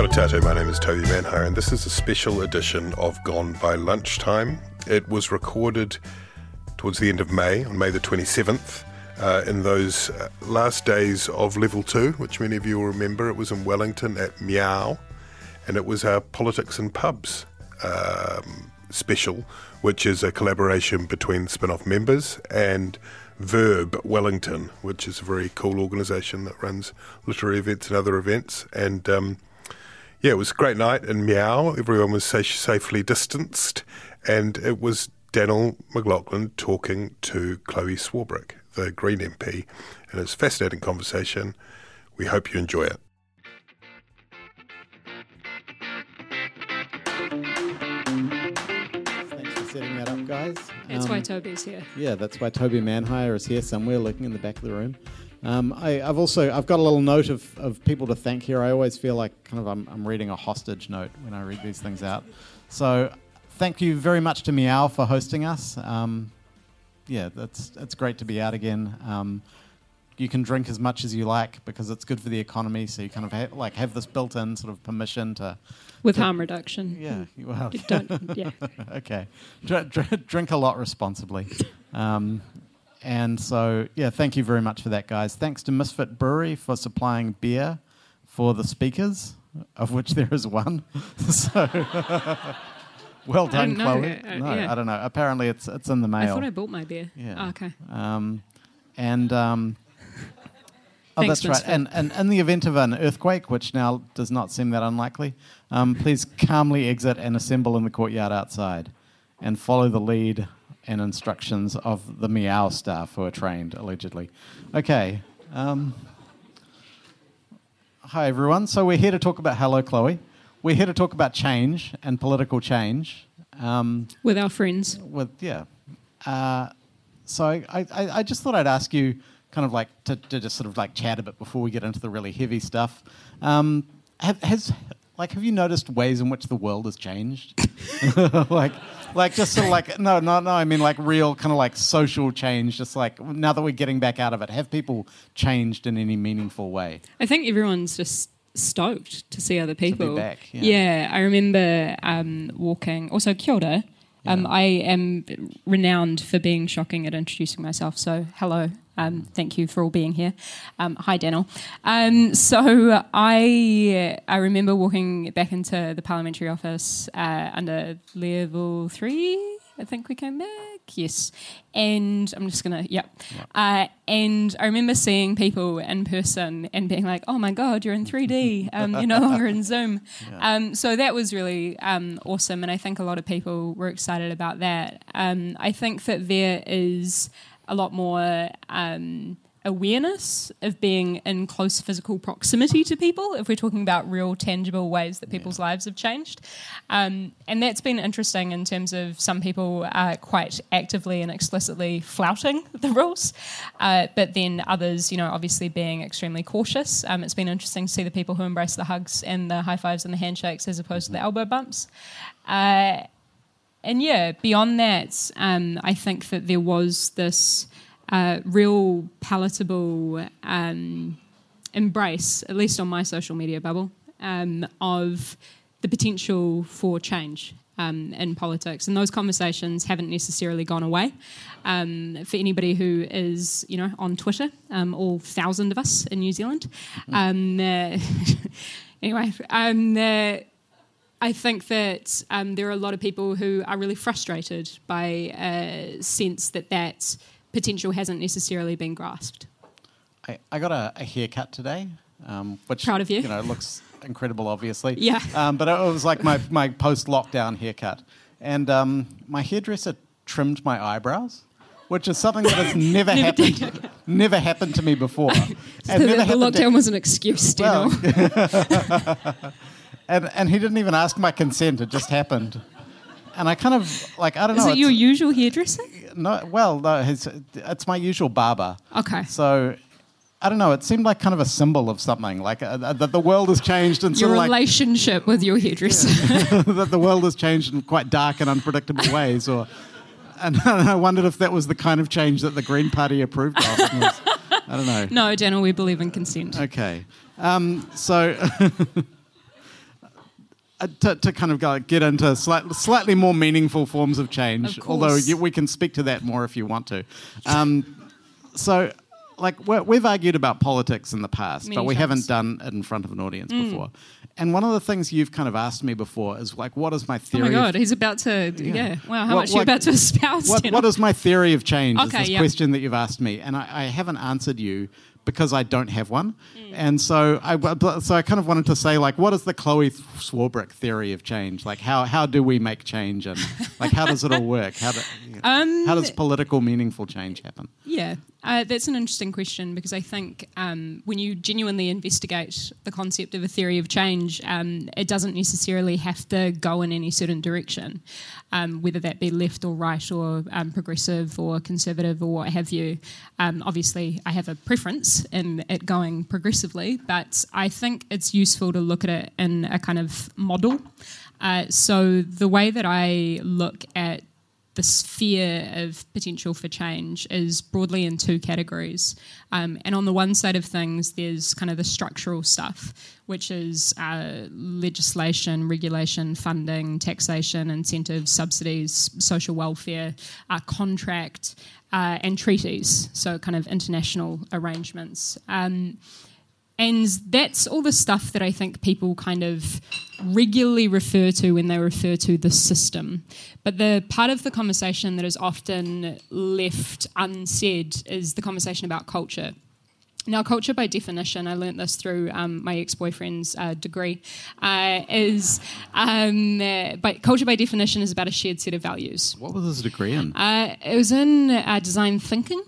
Kia ora tātou, my name is Toby Manhire, and this is a special edition of Gone by Lunchtime. It was recorded towards the end of May, on May the 27th, uh, in those uh, last days of Level 2, which many of you will remember. It was in Wellington at Meow, and it was our Politics and Pubs um, special, which is a collaboration between spin off members and Verb Wellington, which is a very cool organisation that runs literary events and other events. And um, yeah, it was a great night in Meow. Everyone was safe, safely distanced, and it was Danyl Mclauchlan talking to Chlöe Swarbrick, the Green MP, and it's a fascinating conversation. We hope you enjoy it. Thanks for setting that up, guys. That's Um, why Toby's here. Yeah, that's why Toby Manhire is here somewhere, looking in the back of the room. Um, I, I've also I've got a little note of, of people to thank here. I always feel like kind of I'm, I'm reading a hostage note when I read these things out. So thank you very much to Meow for hosting us. Um, yeah, that's it's great to be out again. Um, you can drink as much as you like because it's good for the economy. So you kind of ha- like have this built-in sort of permission to With to- harm reduction. Yeah, well, yeah. okay. Dr- dr- drink a lot responsibly. And so, yeah, thank you very much for that, guys. Thanks to Misfit Brewery for supplying beer for the speakers, of which there is one. so, well done, didn't know. Chlöe. Uh, no, yeah. I don't know. Apparently, it's it's in the mail. I thought I bought my beer. Yeah. Oh, okay. Um, and um, oh, Thanks, that's right. And, and in the event of an earthquake, which now does not seem that unlikely, um, please calmly exit and assemble in the courtyard outside, and follow the lead and instructions of the Meow staff who are trained allegedly. Okay. Um, hi everyone. So we're here to talk about hello, Chlöe. We're here to talk about change and political change. Um, With our friends. with yeah. Uh, so I, I, I just thought I'd ask you, kind of like to, to just sort of like chat a bit before we get into the really heavy stuff. Um, have, has like have you noticed ways in which the world has changed? like like just sort of like no no no I mean like real kind of like social change. Just like now that we're getting back out of it, have people changed in any meaningful way? I think everyone's just stoked to see other people. back, yeah. I remember um, walking. Also, kia ora. Um, I am renowned for being shocking at introducing myself. So, hello. Um, thank you for all being here. Um, hi, Danyl. Um, so, I I remember walking back into the parliamentary office uh, under level three. I think we came back. Yes, and I'm just gonna. Yep. Uh, and I remember seeing people in person and being like, "Oh my god, you're in 3D. Um, you're no longer in Zoom." Um, so that was really um, awesome, and I think a lot of people were excited about that. Um, I think that there is a lot more. Um, awareness of being in close physical proximity to people if we're talking about real tangible ways that people's lives have changed. Um, and that's been interesting in terms of some people uh, quite actively and explicitly flouting the rules uh, but then others you know obviously being extremely cautious. Um, it's been interesting to see the people who embrace the hugs and the high fives and the handshakes as opposed to the elbow bumps. Uh, and yeah, beyond that, um, I think that there was this uh, real palatable um, embrace, at least on my social media bubble, um, of the potential for change um, in politics, and those conversations haven't necessarily gone away. Um, for anybody who is, you know, on Twitter, um, all thousand of us in New Zealand. Um, uh, anyway, um, uh, I think that um, there are a lot of people who are really frustrated by a sense that that potential hasn't necessarily been grasped. I, I got a, a haircut today, um, which Proud of you. You know, looks incredible, obviously. Yeah. Um, but it was like my, my post lockdown haircut, and um, my hairdresser trimmed my eyebrows, which is something that has never Never happened, never happened to me before. So And the, the happened to- lockdown was an excuse, Well. And and he didn't even ask my consent; it just happened. And I kind of like I don't Is know. Is it your usual hairdresser? no, well, no, his, it's my usual barber. Okay. So I don't know. It seemed like kind of a symbol of something, like uh, that the world has changed and Your of like relationship with your hairdresser. that the world has changed in quite dark and unpredictable ways. Or and I wondered if that was the kind of change that the Green Party approved of. was- I don't know. no, Danyl, we believe in consent. Okay. Um, so. Uh, To, to kind of go, get into slight, slightly more meaningful forms of change, Of although we can speak to that more if you want to. Um, so, like, we're, we've argued about politics in the past, Many but we times. haven't done it in front of an audience before. And one of the things you've kind of asked me before is, like, what is my theory? Oh my of- god, he's about to. Yeah. Wow, how What- much you about to espouse? what, what is my theory of change? is Okay, this yeah. question that you've asked me, and I, I haven't answered you because I don't have one. Mm. And so I, so I kind of wanted to say, like, what is the Chlöe Swarbrick theory of change? Like, how, how do we make change, and like, how does it all work? How, do, Um, how does political, meaningful change happen? Yeah, uh, that's an interesting question because I think um, when you genuinely investigate the concept of a theory of change, um, it doesn't necessarily have to go in any certain direction, um, whether that be left or right or um, progressive or conservative or what have you. Um, obviously, I have a preference in it going progressively, but I think it's useful to look at it in a kind of model. Uh, so the way that I look at the sphere of potential for change is broadly in two categories. Um, and on the one side of things, there's kind of the structural stuff, which is uh, legislation, regulation, funding, taxation, incentives, subsidies, social welfare, uh, contract, uh, and treaties. So, kind of international arrangements. Um, and that's all the stuff that I think people kind of regularly refer to when they refer to the system. But the part of the conversation that is often left unsaid is the conversation about culture. Now, culture by definition, I learnt this through um, my ex boyfriend's uh, degree, uh, is um, uh, by, culture by definition is about a shared set of values. What was his degree in? Uh, it was in uh, design thinking.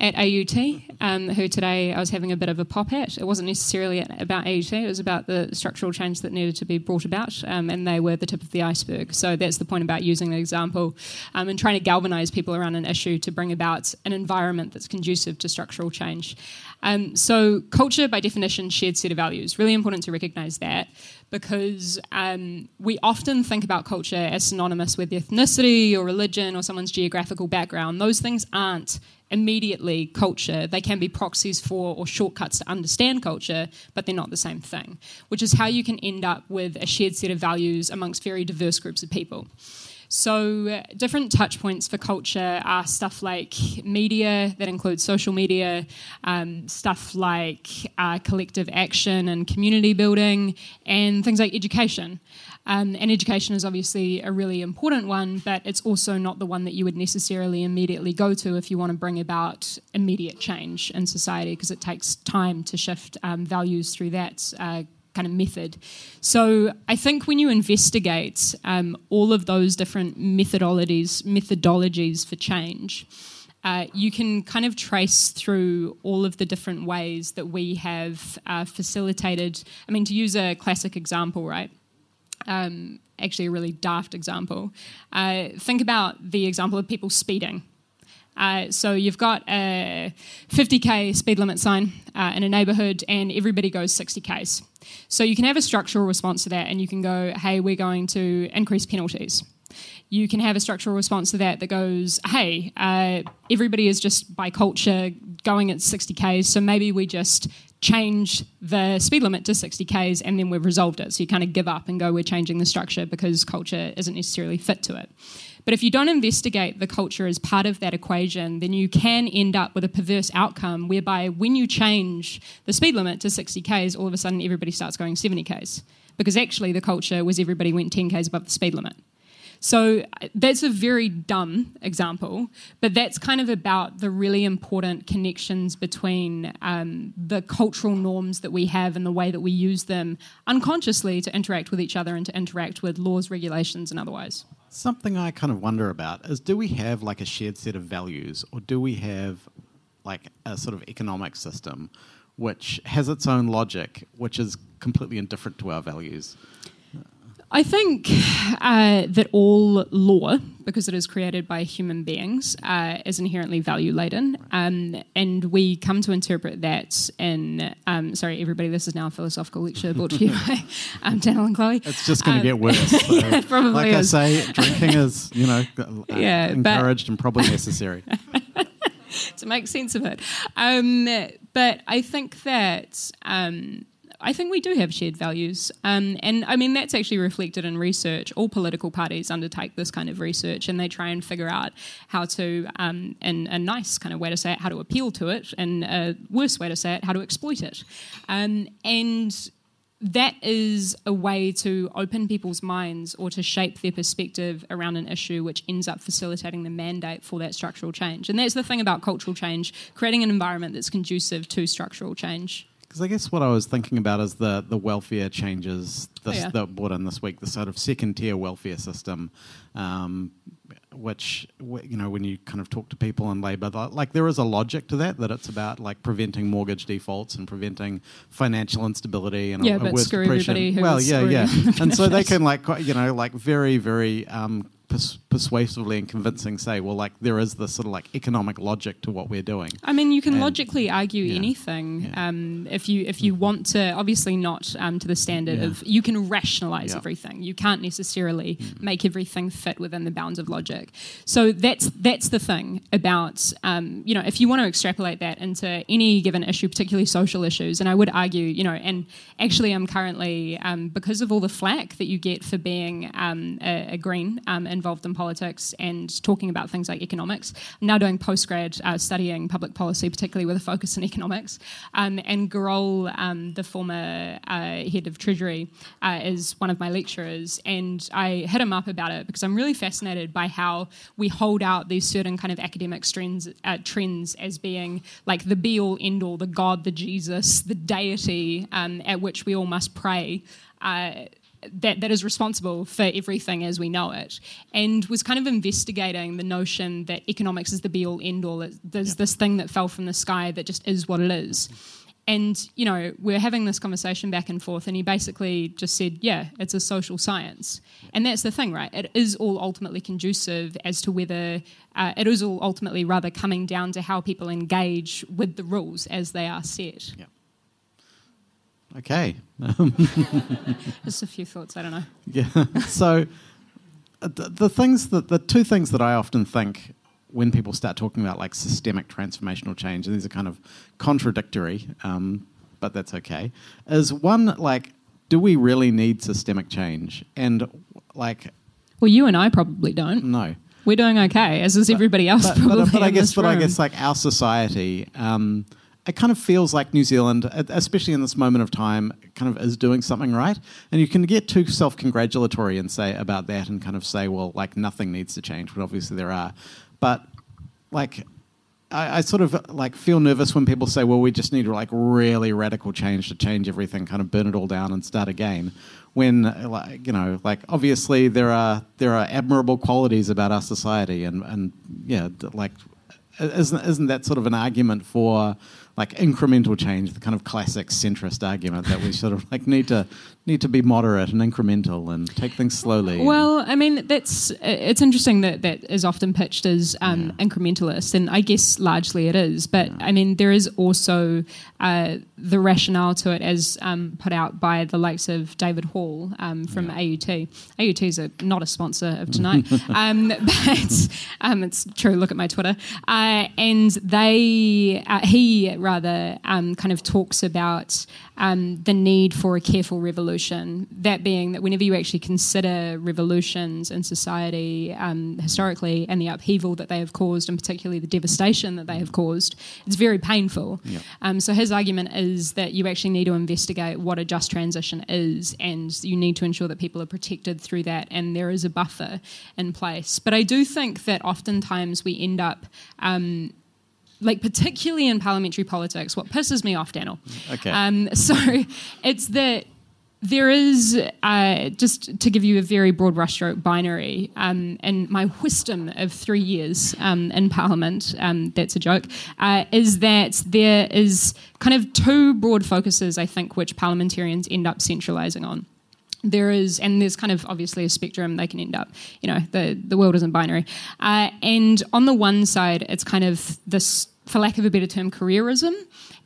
At AUT, um, who today I was having a bit of a pop at. It wasn't necessarily about AUT, it was about the structural change that needed to be brought about, um, and they were the tip of the iceberg. So that's the point about using the example um, and trying to galvanise people around an issue to bring about an environment that's conducive to structural change. Um, so, culture, by definition, shared set of values. Really important to recognise that because um, we often think about culture as synonymous with ethnicity or religion or someone's geographical background. Those things aren't immediately culture. They can be proxies for or shortcuts to understand culture, but they're not the same thing, which is how you can end up with a shared set of values amongst very diverse groups of people. So, uh, different touch points for culture are stuff like media, that includes social media, um, stuff like uh, collective action and community building, and things like education. Um, and education is obviously a really important one, but it's also not the one that you would necessarily immediately go to if you want to bring about immediate change in society, because it takes time to shift um, values through that uh, kind of method. So I think when you investigate um, all of those different methodologies, methodologies for change, uh, you can kind of trace through all of the different ways that we have uh, facilitated. I mean, to use a classic example, right? Um, actually, a really daft example. Uh, think about the example of people speeding. Uh, so you've got a 50k speed limit sign uh, in a neighbourhood, and everybody goes 60k's. So you can have a structural response to that, and you can go, "Hey, we're going to increase penalties." You can have a structural response to that that goes, hey, uh, everybody is just by culture going at 60 k's, so maybe we just change the speed limit to 60 k's and then we've resolved it. So you kind of give up and go, we're changing the structure because culture isn't necessarily fit to it. But if you don't investigate the culture as part of that equation, then you can end up with a perverse outcome whereby when you change the speed limit to 60 k's, all of a sudden everybody starts going 70 k's. Because actually, the culture was everybody went 10 k's above the speed limit. So that's a very dumb example, but that's kind of about the really important connections between um, the cultural norms that we have and the way that we use them unconsciously to interact with each other and to interact with laws, regulations, and otherwise. Something I kind of wonder about is do we have like a shared set of values or do we have like a sort of economic system which has its own logic, which is completely indifferent to our values? I think uh, that all law, because it is created by human beings, uh, is inherently value laden. Um, and we come to interpret that in, um, sorry, everybody, this is now a philosophical lecture brought to you by um, Danyl and Chlöe. It's just going to Um, get worse. So, yeah, probably like is. I say, drinking is, you know, uh, Yeah, encouraged and probably necessary. to make sense of it. Um, but I think that um, I think we do have shared values, um, and I mean that's actually reflected in research. All political parties undertake this kind of research, and they try and figure out how to, um, in a nice kind of way to say it, how to appeal to it, and a worse way to say it, how to exploit it, um, and that is a way to open people's minds or to shape their perspective around an issue which ends up facilitating the mandate for that structural change. And that's the thing about cultural change, creating an environment that's conducive to structural change. Because I guess what I was thinking about is the, the welfare changes this, Oh, yeah. that brought in this week, the sort of second tier welfare system, um, which you know when you kind of talk to people in labour, like there is a logic to that that it's about like preventing mortgage defaults and preventing financial instability and Yeah, a, a but worse screw depression. everybody who well, yeah, yeah, and so they can like quite- you know like very very um, pers- persuasively and convincing say, well, like there is this sort of like economic logic to what we're doing. I mean, you can And- logically argue yeah, anything yeah. Mm. um, if you if you want to. Obviously, not um, to the standard Yeah. of you can rationalize. Mm. everything. You can't necessarily make everything fit within the bounds of logic. So that's that's the thing about um, you know if you want to extrapolate that into any given issue, particularly social issues. And I would argue, you know, and actually, I'm currently um, because of all the flack that you get for being um, a, a green um, involved in politics and talking about things like economics. I'm now doing postgrad uh, studying public policy, particularly with a focus in economics. Um, and Girol, um, the former uh, head of Treasury, uh, is one of my lecturers. And I hit him up about it because I'm really fascinated by how we hold out these certain kind of academic trends, uh, trends as being like the be all end all, the God, the Jesus, the deity um, at which we all must pray. Uh, that, that is responsible for everything as we know it, and was kind of investigating the notion that economics is the be all end all. There's this thing that fell from the sky that just is what it is. And, you know, we're having this conversation back and forth, and he basically just said, yeah, it's a social science. And that's the thing, right? It is all ultimately conducive as to whether, uh, it is all ultimately rather coming down to how people engage with the rules as they are set. Yeah. Okay. Just a few thoughts, I don't know. Yeah. so the, the things that the two things that I often think when people start talking about like systemic transformational change, and these are kind of contradictory, um, but that's okay. Is one like, do we really need systemic change? And like, Well, you and I probably don't. no. We're doing okay, as is everybody else but, probably. but, but I guess, but I guess, like our society, um, it kind of feels like New Zealand, especially in this moment of time, kind of is doing something right. And you can get too self-congratulatory and say about that, and kind of say, well, like nothing needs to change, but obviously there are. But like. I, sort of like feel nervous when people say, "Well, we just need like really radical change to change everything, kind of burn it all down and start again." When, like, you know, like obviously there are there are admirable qualities about our society, and and yeah, like isn't isn't that sort of an argument for like incremental change, the kind of classic centrist argument that we sort of like need to need to be moderate and incremental and take things slowly. Well, I mean, that's it's interesting that that is often pitched as um, yeah. incrementalist, and I guess largely it is. But yeah. I mean, there is also uh, the rationale to it, as um, put out by the likes of David Hall um, from yeah. AUT. AUT is a, not a sponsor of tonight, um, but um, it's true. Look at my Twitter, uh, and they uh, he rather um, kind of talks about um, the need for a careful revolution. That being that whenever you actually consider revolutions in society um, historically and the upheaval that they have caused, and particularly the devastation that they have caused, it's very painful. Yep. Um, so his argument is that you actually need to investigate what a just transition is, and you need to ensure that people are protected through that, and there is a buffer in place. But I do think that oftentimes we end up um, like particularly in parliamentary politics, what pisses me off, Danyl. Okay. Um, so it's that there is uh, just to give you a very broad brushstroke binary. Um, and my wisdom of three years um, in Parliament, um, that's a joke, uh, is that there is kind of two broad focuses, I think, which parliamentarians end up centralising on there is, and there's kind of obviously a spectrum they can end up. You know, the the world isn't binary. Uh, and on the one side, it's kind of this, for lack of a better term, careerism,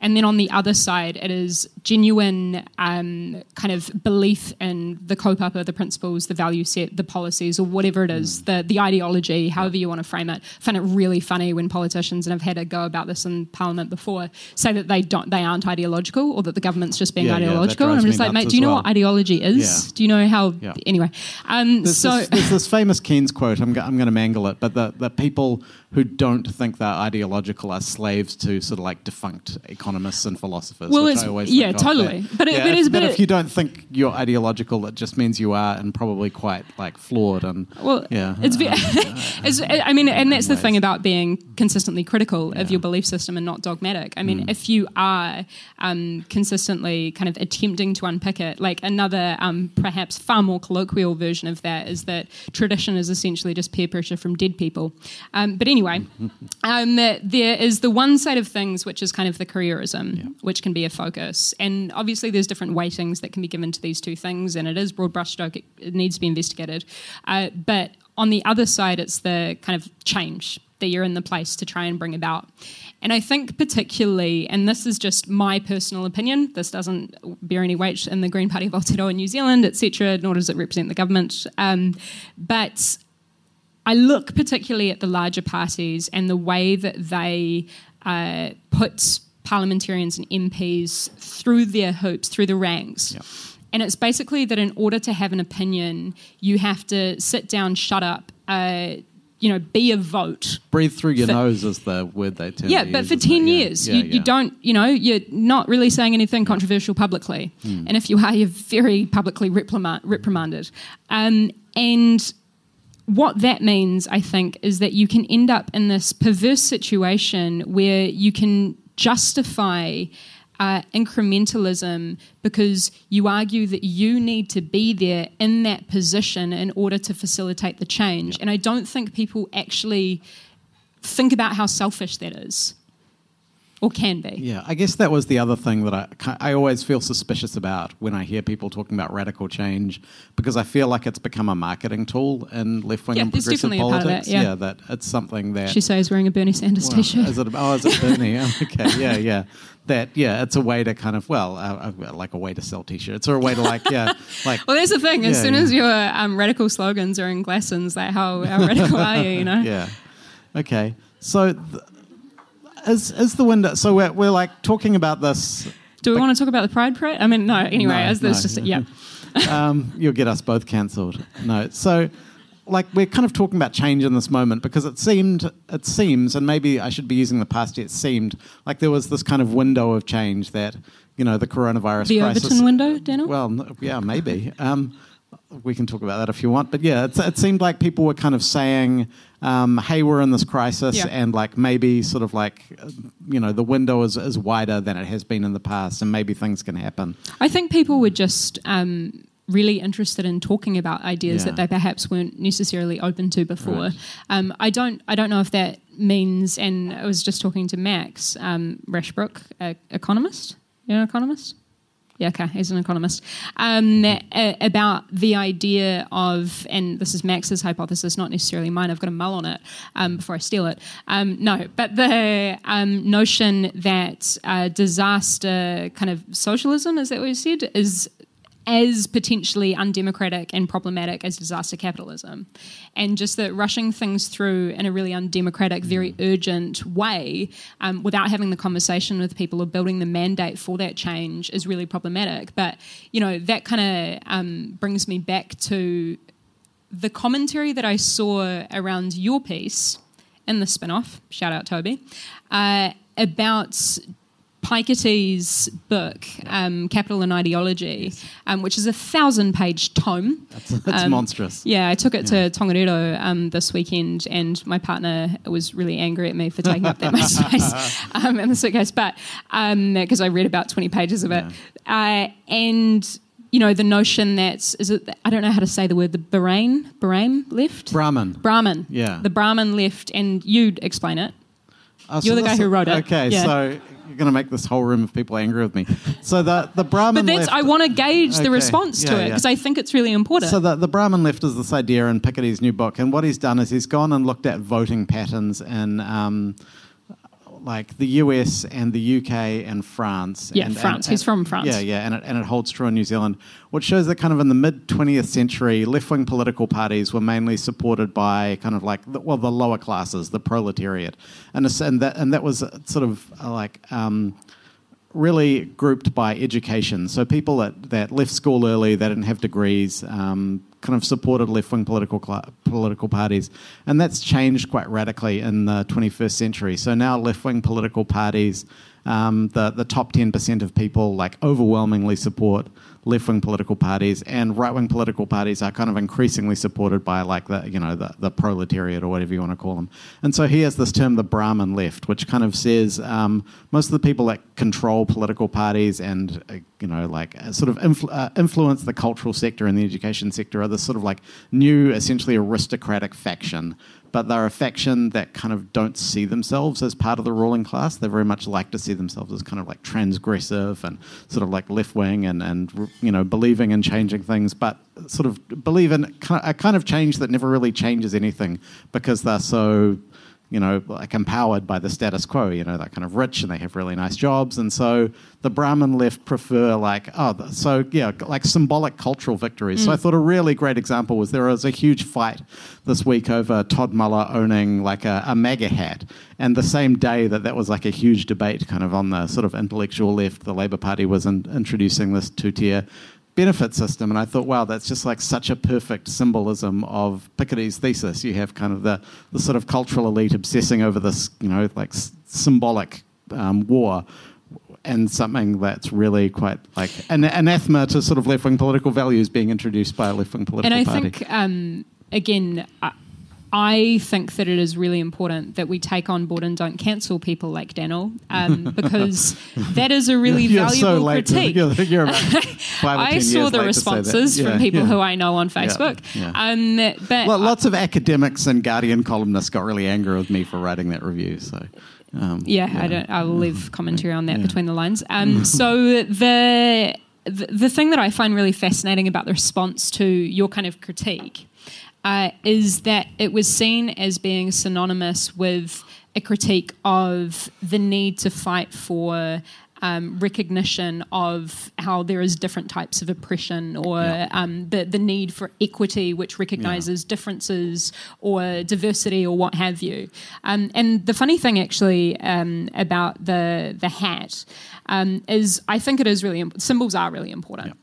and then on the other side, it is genuine um, kind of belief in the kaupapa, the principles, the value set, the policies, or whatever it is, mm. the, the ideology, however you want to frame it. I find it really funny when politicians, and I've had a go about this in Parliament before, say that they don't, they aren't ideological, or that the government's just being yeah, ideological. Yeah, and I'm just like, mate, do you know well. what ideology is? Yeah. Do you know how? Anyway, um, there's so this, there's this famous Keynes quote. I'm, I'm going to mangle it, but the, the people who don't think they're ideological are slaves to sort of like defunct economists and philosophers. Well, it's, yeah, totally. But, it, yeah, but, if, but, if you don't think you're ideological, it just means you are, and probably quite like flawed. And well, yeah, it's, it's I mean, and that's the thing about being consistently critical yeah. of your belief system and not dogmatic. I mean, mm. if you are um, consistently kind of attempting to unpick it, like another um, perhaps far more colloquial version of that is that tradition is essentially just peer pressure from dead people. Um, but anyway anyway, um, there is the one side of things which is kind of the careerism, yeah. which can be a focus. And obviously, there's different weightings that can be given to these two things, and it is broad brushstroke, it, it needs to be investigated. Uh, but on the other side, it's the kind of change that you're in the place to try and bring about. And I think, particularly, and this is just my personal opinion, this doesn't bear any weight in the Green Party of Aotearoa New Zealand, etc., nor does it represent the government. Um, but I look particularly at the larger parties and the way that they uh, put parliamentarians and MPs through their hoops, through the ranks. Yep. And it's basically that in order to have an opinion, you have to sit down, shut up, uh, you know, be a vote. Breathe through your for, nose is the word they tend yeah, but for 10 years, yeah. you, yeah. you, don't, you know, you're not really saying anything controversial publicly. Mm. And if you are, you're very publicly reprimanded. Um, and what that means, I think, is that you can end up in this perverse situation where you can justify uh, incrementalism because you argue that you need to be there in that position in order to facilitate the change. And I don't think people actually think about how selfish that is or can be. Yeah, I guess that was the other thing that I, I always feel suspicious about when I hear people talking about radical change because I feel like it's become a marketing tool in left wing yeah, and progressive politics. That, yeah. yeah. that it's something that she says wearing a Bernie Sanders well, t-shirt. Is it, oh, is it Bernie? okay, yeah, yeah. That yeah, it's a way to kind of well, uh, uh, like a way to sell t-shirts or a way to like yeah, like. well, there's the thing. As yeah, soon as your um, radical slogans are in Glassons, like how, how radical are you? You know. Yeah. Okay. So. Th- is is the window? So we're we're like talking about this. Do we like, want to talk about the Pride Parade? I mean, no. Anyway, no, as there's no. just yeah. um, you'll get us both cancelled. No, so like we're kind of talking about change in this moment because it seemed it seems and maybe I should be using the past yet seemed like there was this kind of window of change that you know the coronavirus the crisis. Overton window, Danyl. Well, yeah, maybe. Um, we can talk about that if you want. But yeah, it seemed like people were kind of saying, um, "Hey, we're in this crisis," yeah. and like maybe sort of like, you know, the window is, is wider than it has been in the past, and maybe things can happen. I think people were just. Um, really interested in talking about ideas Yeah. that they perhaps weren't necessarily open to before. Right. Um, I don't I don't know if that means. And I was just talking to Max um, Rashbrooke, economist. You're an economist. Yeah, okay, he's an economist. Um, a- about the idea of, and this is Max's hypothesis, not necessarily mine. I've got a mull on it um, before I steal it. Um, no, but the um, notion that uh, disaster kind of socialism, is that what you said, is as potentially undemocratic and problematic as disaster capitalism. And just that rushing things through in a really undemocratic, very urgent way um, without having the conversation with people or building the mandate for that change is really problematic. But, you know, that kind of um, brings me back to the commentary that I saw around your piece in the spin off, shout out Toby, uh, about Piketty's book, um, Capital and Ideology, um, which is a thousand page tome. That's Um, monstrous. Yeah, I took it to Tongariro um, this weekend, and my partner was really angry at me for taking up that much space um, in the suitcase, but because I read about 20 pages of it. Uh, and, you know, the notion that, is it, I don't know how to say the word, the Bahrain, Bahrain left? Brahmin. Brahmin. Yeah. The Brahmin left, and you'd explain it. Oh, You're the guy who wrote it. Okay, Yeah. so you're going to make this whole room of people angry with me. So the the Brahmin But that's, left, I want to gauge Okay, the response to yeah, it yeah. because I think it's really important. So the, the Brahmin left is this idea in Piketty's new book, and what he's done is he's gone and looked at voting patterns in um, like the US and the UK and France. Yeah, and, France. He's from France. Yeah, yeah, and it, and it holds true in New Zealand, which shows that kind of in the mid 20th century, left wing political parties were mainly supported by kind of like the, well the lower classes, the proletariat, and and that and that was sort of uh, like. Um, really grouped by education. So people that, that left school early, they didn't have degrees, um, kind of supported left wing political cla political parties, and that's changed quite radically in the 21st century. So now left wing political parties, um, the the top 10% of people like overwhelmingly support left wing political parties, and right wing political parties are kind of increasingly supported by like the you know the, the proletariat or whatever you want to call them. And so he has this term, the Brahmin left, which kind of says um, most of the people that control political parties and uh, you know like uh, sort of influ- uh, influence the cultural sector and the education sector are this sort of like new, essentially aristocratic faction. But they're a faction that kind of don't see themselves as part of the ruling class. They very much like to see themselves as kind of like transgressive and sort of like left wing and, and you know believing in changing things, but sort of believe in a kind of change that never really changes anything because they're so you know, like empowered by the status quo. You know, they're kind of rich and they have really nice jobs, and so the Brahmin left prefer like oh, so yeah, like symbolic cultural victories. So I mm. thought a really great example was there was a huge fight this week over Todd Muller owning like a, a MAGA hat, and the same day that that was like a huge debate, kind of on the sort of intellectual left, the Labour Party was in, introducing this two-tier benefit system. And I thought, wow, that's just like such a perfect symbolism of Piketty's thesis. You have kind of the, the sort of cultural elite obsessing over this, you know, like s- symbolic um, war. And something that's really quite like an anathema to sort of left wing political values being introduced by a left wing political and I party. think, um, again, I, I think that it is really important that we take on board and don't cancel people like Danyl, um, because that is a really You're valuable so late to- critique. you're, you're I saw the late to say that. responses Yeah, from people yeah. who I know on Facebook. yeah. Um, but Well, lots of academics and Guardian columnists got really angry with me for writing that review. So, um, yeah, I don't. I will leave commentary on that between the lines. Um, so the, the the thing that I find really fascinating about the response to your kind of critique uh, is that it was seen as being synonymous with a critique of the need to fight for. Um, recognition of how there is different types of oppression, or um, the the need for equity, which recognizes differences or diversity or what have you. Um, and the funny thing, actually, um, about the the hat um, is, I think it is really imp- symbols are really important.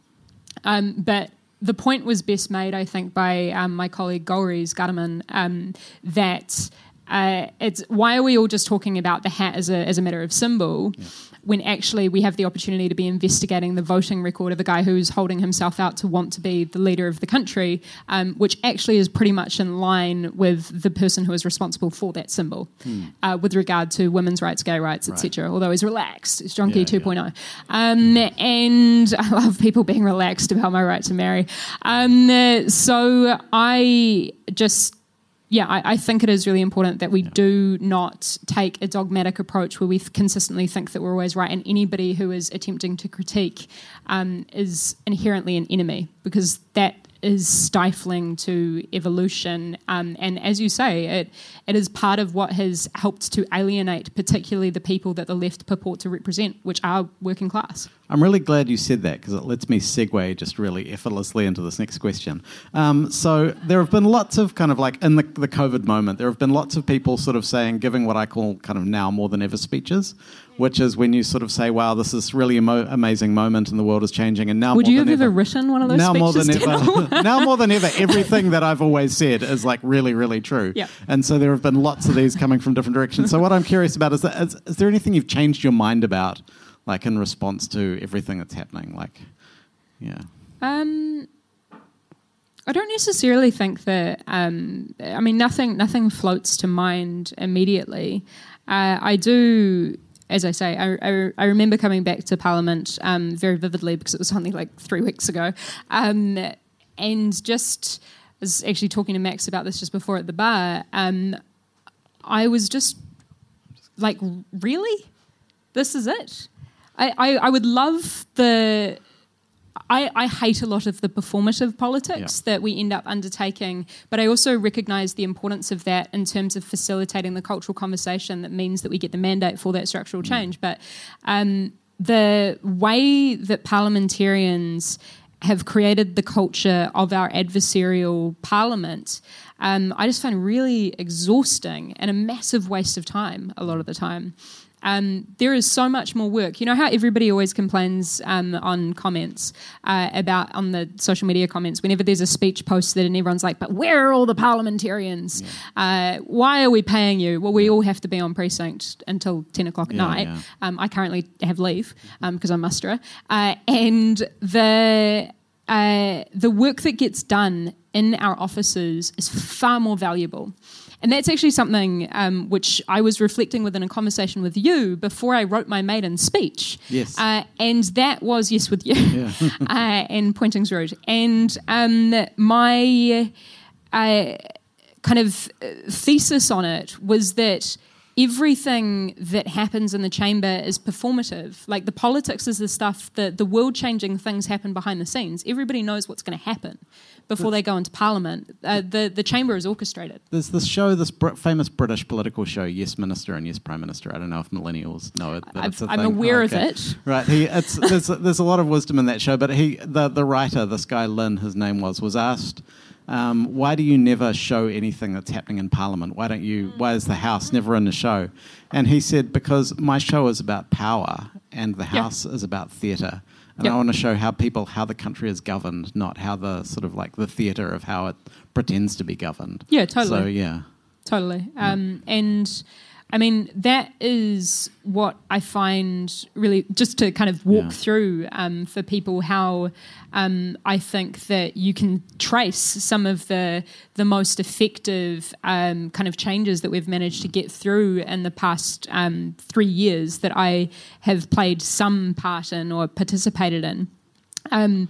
Um, but the point was best made, I think, by um, my colleague Golriz Ghahraman um, that uh, it's why are we all just talking about the hat as a as a matter of symbol? Yeah when actually we have the opportunity to be investigating the voting record of a guy who's holding himself out to want to be the leader of the country, um, which actually is pretty much in line with the person who is responsible for that symbol hmm. uh, with regard to women's rights, gay rights, right. etc. Although he's relaxed, it's John Key 2.0. Yeah. Um, and I love people being relaxed about my right to marry. Um, so I just yeah, I, I, think it is really important that we yeah. do not take a dogmatic approach where we consistently think that we're always right, and anybody who is attempting to critique um, is inherently an enemy because that is stifling to evolution. Um, and as you say, it it is part of what has helped to alienate, particularly the people that the left purport to represent, which are working class. I'm really glad you said that because it lets me segue just really effortlessly into this next question. Um, so there have been lots of kind of like in the, the COVID moment, there have been lots of people sort of saying, giving what I call kind of now more than ever speeches, which is when you sort of say, "Wow, this is really amo- amazing moment, and the world is changing." And now, would you have ever, ever written one of those? Now more than ever, now more than ever, everything that I've always said is like really, really true. Yeah. And so there have been lots of these coming from different directions. So what I'm curious about is, that, is, is there anything you've changed your mind about? like in response to everything that's happening? Like, yeah. Um, I don't necessarily think that. Um, I mean, nothing nothing floats to mind immediately. Uh, I do. As I say, I, I, I remember coming back to Parliament um, very vividly because it was only like three weeks ago, um, and just I was actually talking to Max about this just before at the bar. Um, I was just like, really, this is it. I, I, I would love the I, I, hate a lot of the performative politics yeah. that we end up undertaking, but I also recognize the importance of that in terms of facilitating the cultural conversation that means that we get the mandate for that structural mm. change. But um, the way that parliamentarians have created the culture of our adversarial parliament, um, I just find really exhausting and a massive waste of time a lot of the time. Um, there is so much more work. You know how everybody always complains um, on comments uh, about on the social media comments whenever there's a speech posted and everyone's like, "But where are all the parliamentarians? Yeah. Uh, why are we paying you?" Well, we yeah. all have to be on precinct until ten o'clock at yeah, night. Um, I currently have leave because um, I'm musterer, uh, and the uh, the work that gets done in our offices is far more valuable. And that's actually something um, which I was reflecting within a conversation with you before I wrote my maiden speech. Yes. Uh, and that was, yes, with you, yeah. uh, and Pointings Road. And um, my uh, kind of uh, thesis on it was that everything that happens in the chamber is performative. Like the politics is the stuff, that the world changing things happen behind the scenes. Everybody knows what's going to happen before they go into parliament. Uh, the, the chamber is orchestrated. There's this show, this br- famous British political show, Yes Minister and Yes Prime Minister. I don't know if millennials know it. I'm aware oh, okay. of it. Right. He, it's, there's, there's a lot of wisdom in that show, but he, the, the writer, this guy Lynn, his name was, was asked um, why do you never show anything that's happening in Parliament? Why don't you? Why is the House never in the show? And he said, because my show is about power, and the House is about theatre. And yep. I want to show how people, how the country is governed, not how the sort of like the theatre of how it pretends to be governed. Yeah, totally. So yeah, totally. Um, and I mean, that is what I find really just to kind of walk yeah. through um, for people how um, I think that you can trace some of the the most effective um, kind of changes that we've managed to get through in the past um, three years that I have played some part in or participated in um,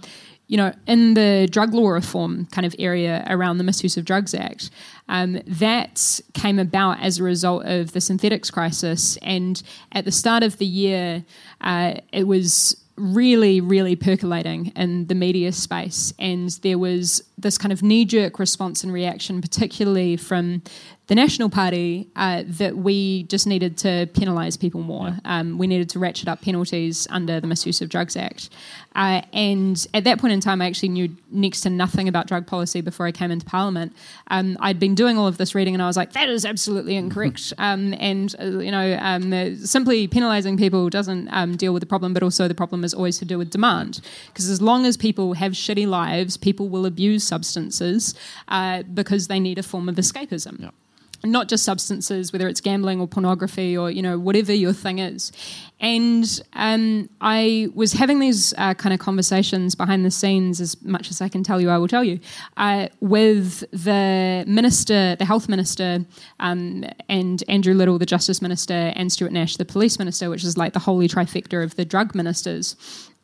you know, in the drug law reform kind of area around the Misuse of Drugs Act, um, that came about as a result of the synthetics crisis. And at the start of the year, uh, it was really, really percolating in the media space. And there was this kind of knee jerk response and reaction, particularly from the National Party, uh, that we just needed to penalise people more. Yeah. Um, we needed to ratchet up penalties under the Misuse of Drugs Act. Uh, and at that point in time, I actually knew next to nothing about drug policy before I came into Parliament. Um, I'd been doing all of this reading, and I was like, that is absolutely incorrect. um, and, uh, you know, um, simply penalising people doesn't um, deal with the problem, but also the problem is always to do with demand. Because as long as people have shitty lives, people will abuse substances uh, because they need a form of escapism. not just substances, whether it's gambling or pornography or you know whatever your thing is. And um, I was having these uh, kind of conversations behind the scenes, as much as I can tell you, I will tell you, uh, with the minister, the health minister, um, and Andrew Little, the justice minister, and Stuart Nash, the police minister, which is like the holy trifecta of the drug ministers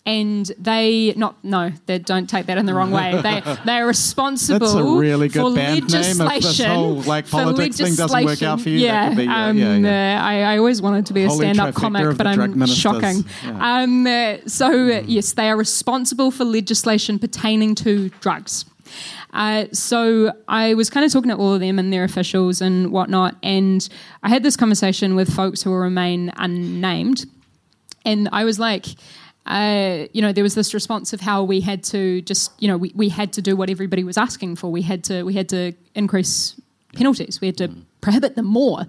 and they not no they don't take that in the wrong way they they are responsible That's a really good for band name if this whole like politics thing doesn't work out for you. yeah, that could be, uh, um, yeah, yeah. uh, I, I always wanted to be a Holy stand-up comic but I'm shocking Yeah. Um, uh, so uh, yes they are responsible for legislation pertaining to drugs uh, so I was kind of talking to all of them and their officials and whatnot, and I had this conversation with folks who will remain unnamed, and I was like, uh, you know, there was this response of how we had to just, you know, we, we had to do what everybody was asking for. We had to we had to increase penalties. We had to prohibit them more.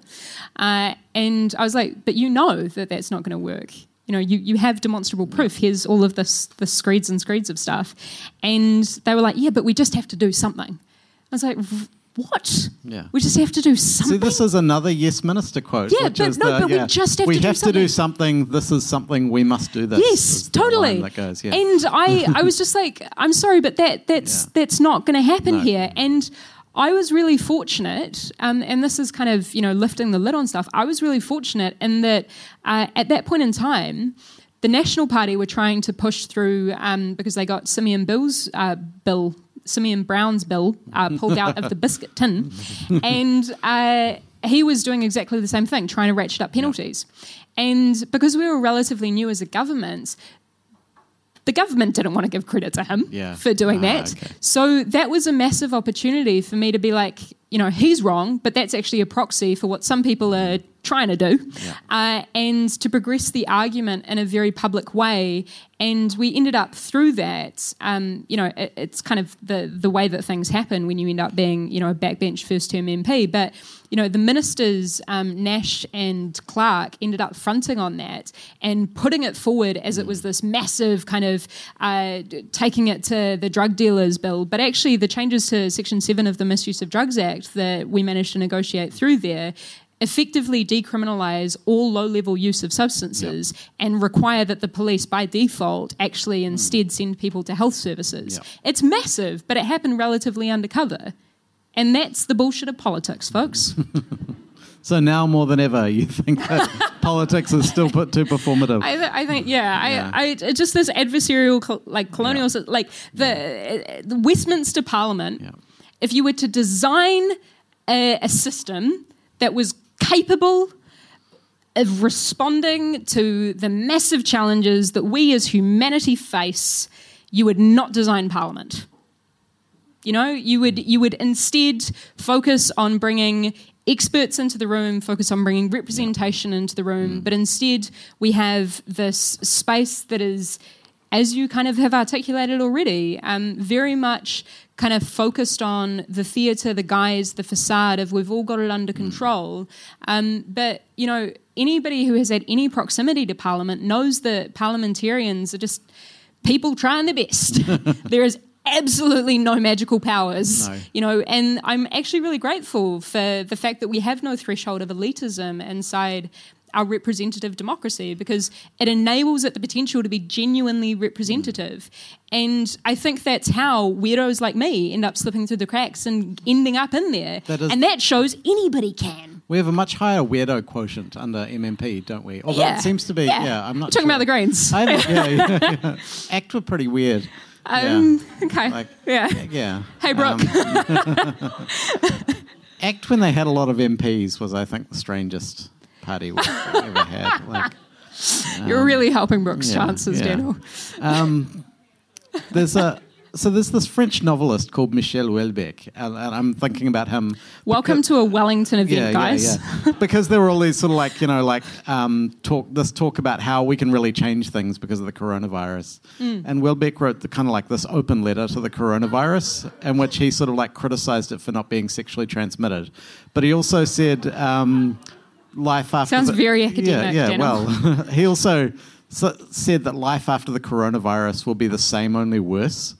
Uh, and I was like, but you know that that's not going to work. You know, you, you have demonstrable proof. Here's all of this the screeds and screeds of stuff. And they were like, yeah, but we just have to do something. I was like, "V- what? Yeah. We just have to do something. See, this is another Yes Minister quote. Yeah, which but is no, the, but we just have we to do have to do something. something. This is something we must do. This. Yes, is the line totally. That goes, yeah. And I, I was just like, I'm sorry, but that that's Yeah. that's not going to happen No. here. And I was really fortunate, um, and this is kind of you know lifting the lid on stuff. I was really fortunate in that uh, at that point in time. The National Party were trying to push through um, because they got Simeon Bill's uh, bill, Simeon Brown's bill, uh, pulled out of the biscuit tin, and uh, he was doing exactly the same thing, trying to ratchet up penalties. And because we were relatively new as a government, the government didn't want to give credit to him Yeah. for doing Ah, that. okay. So that was a massive opportunity for me to be like, you know, he's wrong, but that's actually a proxy for what some people are trying to do, uh, and to progress the argument in a very public way. And we ended up through that. Um, you know, it, it's kind of the the way that things happen when you end up being, you know, a backbench first term MP. But you know, the ministers um, Nash and Clark ended up fronting on that and putting it forward as it was this massive kind of uh, taking it to the drug dealers bill. But actually, the changes to Section Seven of the Misuse of Drugs Act that we managed to negotiate through there effectively decriminalise all low level use of substances and require that the police by default actually instead send people to health services. Yep. It's massive, but it happened relatively undercover. And that's the bullshit of politics, folks. so now more than ever, you think that politics is still put too performative. I, th- I think, yeah, Yeah. I, I just this adversarial, col- like colonial, sy- like the, uh, the Westminster Parliament. Yeah. If you were to design a, a system that was capable of responding to the massive challenges that we as humanity face, you would not design Parliament. You know, you would you would instead focus on bringing experts into the room, focus on bringing representation into the room, but instead we have this space that is, as you kind of have articulated already, um, very much kind of focused on the theatre, the guise, the facade of we've all got it under control. Um, but you know, anybody who has had any proximity to Parliament knows that parliamentarians are just people trying their best. there is absolutely no magical powers, No. you know, and I'm actually really grateful for the fact that we have no threshold of elitism inside our representative democracy because it enables it the potential to be genuinely representative. And I think that's how weirdos like me end up slipping through the cracks and ending up in there. That is- and that shows anybody can. we have a much higher weirdo quotient under MMP, don't we? Although yeah. it seems to be, yeah, I'm not talking sure. about the Greens. I yeah, yeah, yeah. Act were pretty weird. Um, okay. Like, yeah. yeah. yeah. Hey, Brooke. Um, Act when they had a lot of MPs was, I think, the strangest party we've ever had. Like, You're really helping Brooks' yeah, chances, yeah. Danyl. um, there's a so there's this French novelist called Michel Houellebecq, and, and I'm thinking about him. Welcome to a Wellington event, yeah, guys. Yeah, yeah. because there were all these sort of like you know like um, talk this talk about how we can really change things because of the coronavirus. Mm. And Houellebecq wrote the kind of like this open letter to the coronavirus, in which he sort of like criticized it for not being sexually transmitted, but he also said. Um, Life after Sounds the, very academic, Yeah, yeah. Well, he also s said that life after the coronavirus will be the same, only worse.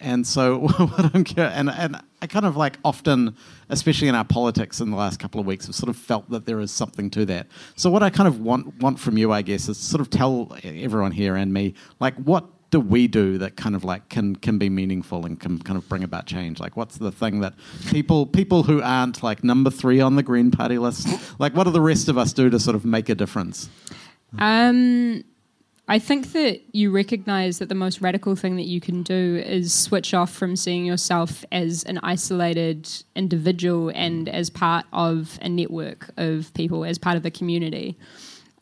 and so what I'm and and I kind of like often, especially in our politics in the last couple of weeks, have sort of felt that there is something to that. So what I kind of want want from you, I guess, is sort of tell everyone here and me, like what do we do that kind of like can can be meaningful and can kind of bring about change? Like, what's the thing that people people who aren't like number three on the Green Party list, like, what do the rest of us do to sort of make a difference? Um, I think that you recognize that the most radical thing that you can do is switch off from seeing yourself as an isolated individual and as part of a network of people, as part of a community.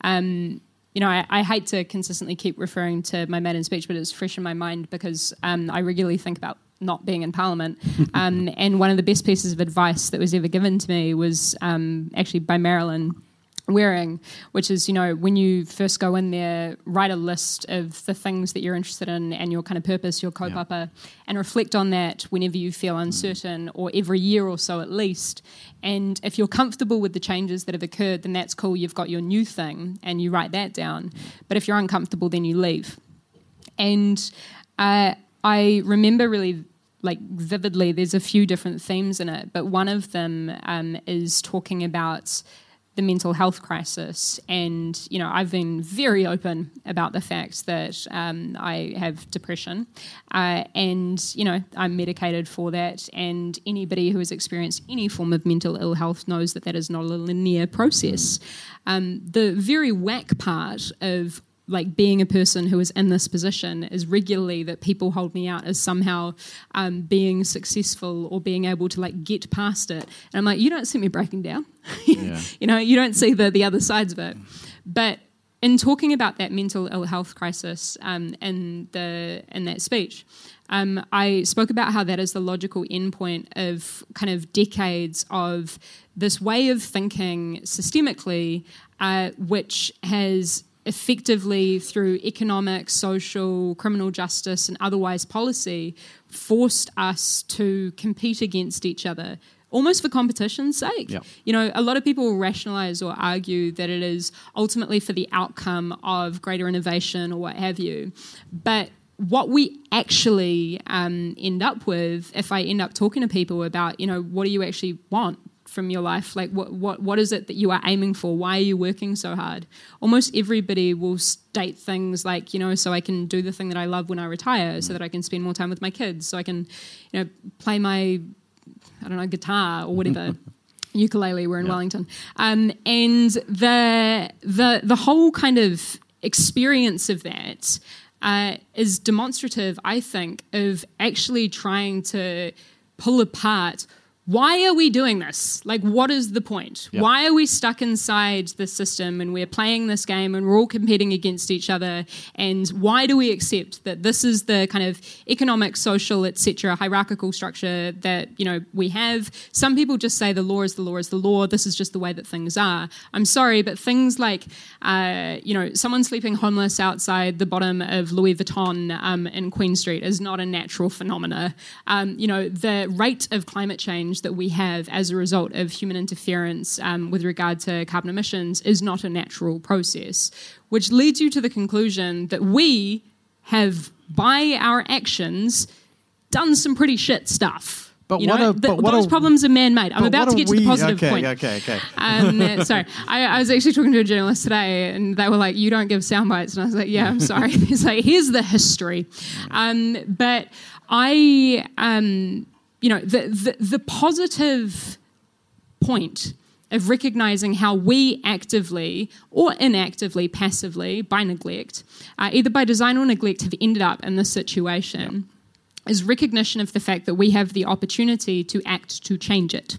Um, you know, I, I, hate to consistently keep referring to my maiden speech, but it's fresh in my mind because um, I regularly think about not being in Parliament. Um, and one of the best pieces of advice that was ever given to me was um, actually by Marilyn Waring, which is, you know, when you first go in there, write a list of the things that you're interested in and your kind of purpose, your kaupapa, yeah. and reflect on that whenever you feel uncertain or every year or so at least. And if you're comfortable with the changes that have occurred, then that's cool. You've got your new thing and you write that down. But if you're uncomfortable, then you leave. And uh, I remember really like vividly, there's a few different themes in it, but one of them um, is talking about the mental health crisis. And, you know, I've been very open about the fact that um, I have depression. Uh, and, you know, I'm medicated for that. And anybody who has experienced any form of mental ill health knows that that is not a linear process. Um, the very whack part of like being a person who is in this position is regularly that people hold me out as somehow um, being successful or being able to like get past it. And i'm like you don't see me breaking down. Yeah. you know you don't see the the other sides of it. But in talking about that mental ill health crisis um, in the in that speech um, I spoke about how that is the logical endpoint of kind of decades of this way of thinking systemically, uh, which has effectively through economic, social, criminal justice, and otherwise policy, forced us to compete against each other. Almost for competition's sake. Yep. You know, a lot of people rationalize or argue that it is ultimately for the outcome of greater innovation or what have you. But what we actually um, end up with, if I end up talking to people about, you know, what do you actually want? From your life? Like, what, what, what is it that you are aiming for? Why are you working so hard? Almost everybody will state things like, you know, so I can do the thing that I love when I retire, so that I can spend more time with my kids, so I can, you know, play my, I don't know, guitar or whatever. ukulele. We're in Wellington, um, and the the the whole kind of experience of that uh, is demonstrative, I think, of actually trying to pull apart why are we doing this? Like, what is the point? Yep. Why are we stuck inside the system and we're playing this game and we're all competing against each other? And why do we accept that this is the kind of economic, social, etc., hierarchical structure that you know we have? Some people just say the law is the law is the law. This is just the way that things are. I'm sorry, but things like uh, you know someone sleeping homeless outside the bottom of Louis Vuitton um, in Queen Street is not a natural phenomena. Um, you know the rate of climate change change that we have as a result of human interference um, with regard to carbon emissions is not a natural process, which leads you to the conclusion that we have, by our actions, done some pretty shit stuff. But you know, are, the, those are, problems are man-made. I'm about to get to the positive okay, point. Okay, okay, um, sorry, I, I, was actually talking to a journalist today, and they were like, "You don't give sound bites," and I was like, "Yeah, I'm sorry." He's like, "Here's the history," um, but I um, you know, the, the, the positive point of recognizing how we actively or inactively, passively, by neglect, uh, either by design or neglect, have ended up in this situation is recognition of the fact that we have the opportunity to act to change it.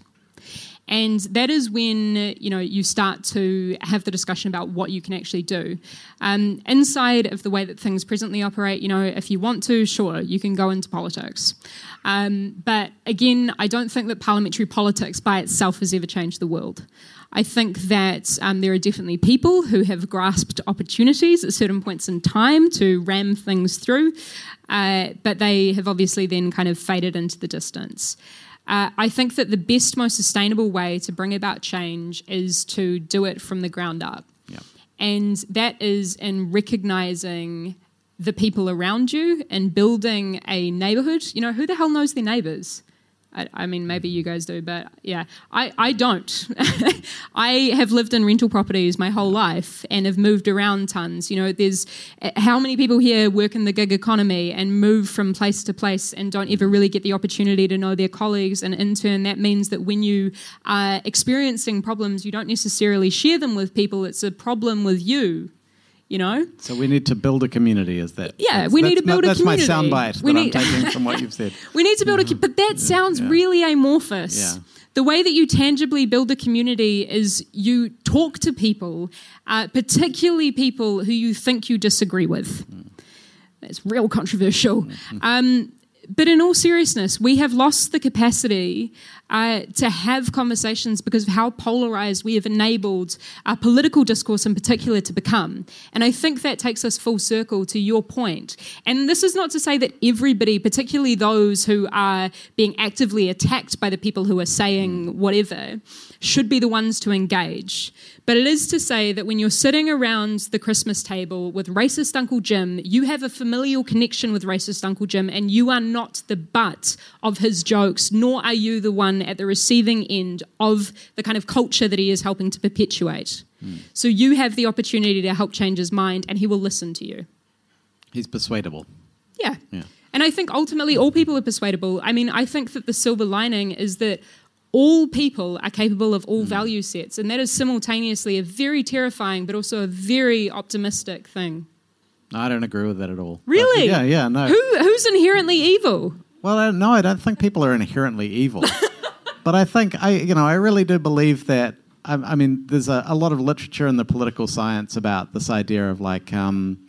And that is when you know you start to have the discussion about what you can actually do. Um, inside of the way that things presently operate, you know, if you want to, sure, you can go into politics. Um, but again, I don't think that parliamentary politics by itself has ever changed the world. I think that um, there are definitely people who have grasped opportunities at certain points in time to ram things through, uh, but they have obviously then kind of faded into the distance. Uh, I think that the best, most sustainable way to bring about change is to do it from the ground up. And that is in recognizing the people around you and building a neighborhood. You know, who the hell knows their neighbors? I, mean, maybe you guys do, but yeah, I, I don't. I have lived in rental properties my whole life and have moved around tons. You know, there's uh, how many people here work in the gig economy and move from place to place and don't ever really get the opportunity to know their colleagues. And in turn, that means that when you are experiencing problems, you don't necessarily share them with people. It's a problem with you you know. So we need to build a community. Is that? Yeah, we need to build a community. That's my soundbite we that need, I'm taking from what you've said. we need to build a, but that sounds yeah. really amorphous. Yeah. The way that you tangibly build a community is you talk to people, uh, particularly people who you think you disagree with. It's real controversial. Um, but in all seriousness, we have lost the capacity uh, to have conversations because of how polarized we have enabled our political discourse in particular to become. And I think that takes us full circle to your point. And this is not to say that everybody, particularly those who are being actively attacked by the people who are saying whatever, should be the ones to engage. But it is to say that when you're sitting around the Christmas table with racist Uncle Jim, you have a familial connection with racist Uncle Jim, and you are not the butt of his jokes, nor are you the one at the receiving end of the kind of culture that he is helping to perpetuate. Mm. So you have the opportunity to help change his mind, and he will listen to you. He's persuadable. Yeah. Yeah. And I think ultimately all people are persuadable. I mean, I think that the silver lining is that all people are capable of all mm. value sets, and that is simultaneously a very terrifying but also a very optimistic thing. I don't agree with that at all. Really? But yeah, yeah, no. Who, who's inherently evil? Well, I, no, I don't think people are inherently evil. but I think I, you know, I really do believe that. I, I mean, there's a, a, lot of literature in the political science about this idea of like. Um,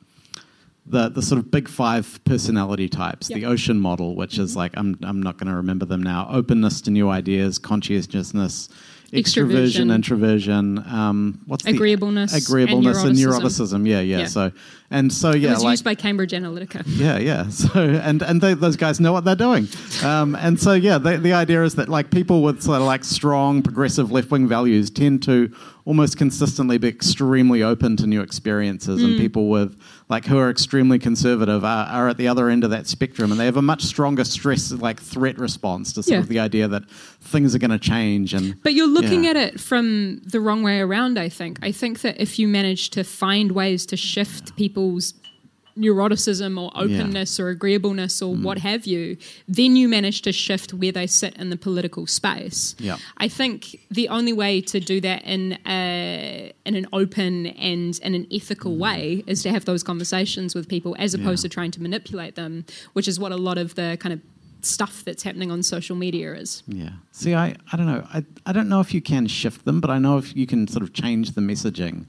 the the sort of big five personality types, yep. the ocean model, which mm-hmm. is like I'm I'm not going to remember them now. Openness to new ideas, conscientiousness, extroversion, introversion, um, what's agreeableness, the, agreeableness, and neuroticism. And neuroticism. Yeah, yeah, yeah, So and so yeah, it was like, used by Cambridge Analytica. Yeah, yeah. So and and they, those guys know what they're doing. Um, and so yeah, they, the idea is that like people with sort of like strong progressive left wing values tend to almost consistently be extremely open to new experiences, mm. and people with like who are extremely conservative are, are, at the other end of that spectrum, and they have a much stronger stress like threat response to sort yeah. of the idea that things are going to change. And but you're looking yeah. at it from the wrong way around. I think. I think that if you manage to find ways to shift people's neuroticism or openness yeah. or agreeableness or mm. what have you, then you manage to shift where they sit in the political space. Yeah. I think the only way to do that in a, in an open and in an ethical mm. way is to have those conversations with people as opposed yeah. to trying to manipulate them, which is what a lot of the kind of stuff that's happening on social media is. Yeah. See, I, I don't know. I, I don't know if you can shift them, but I know if you can sort of change the messaging.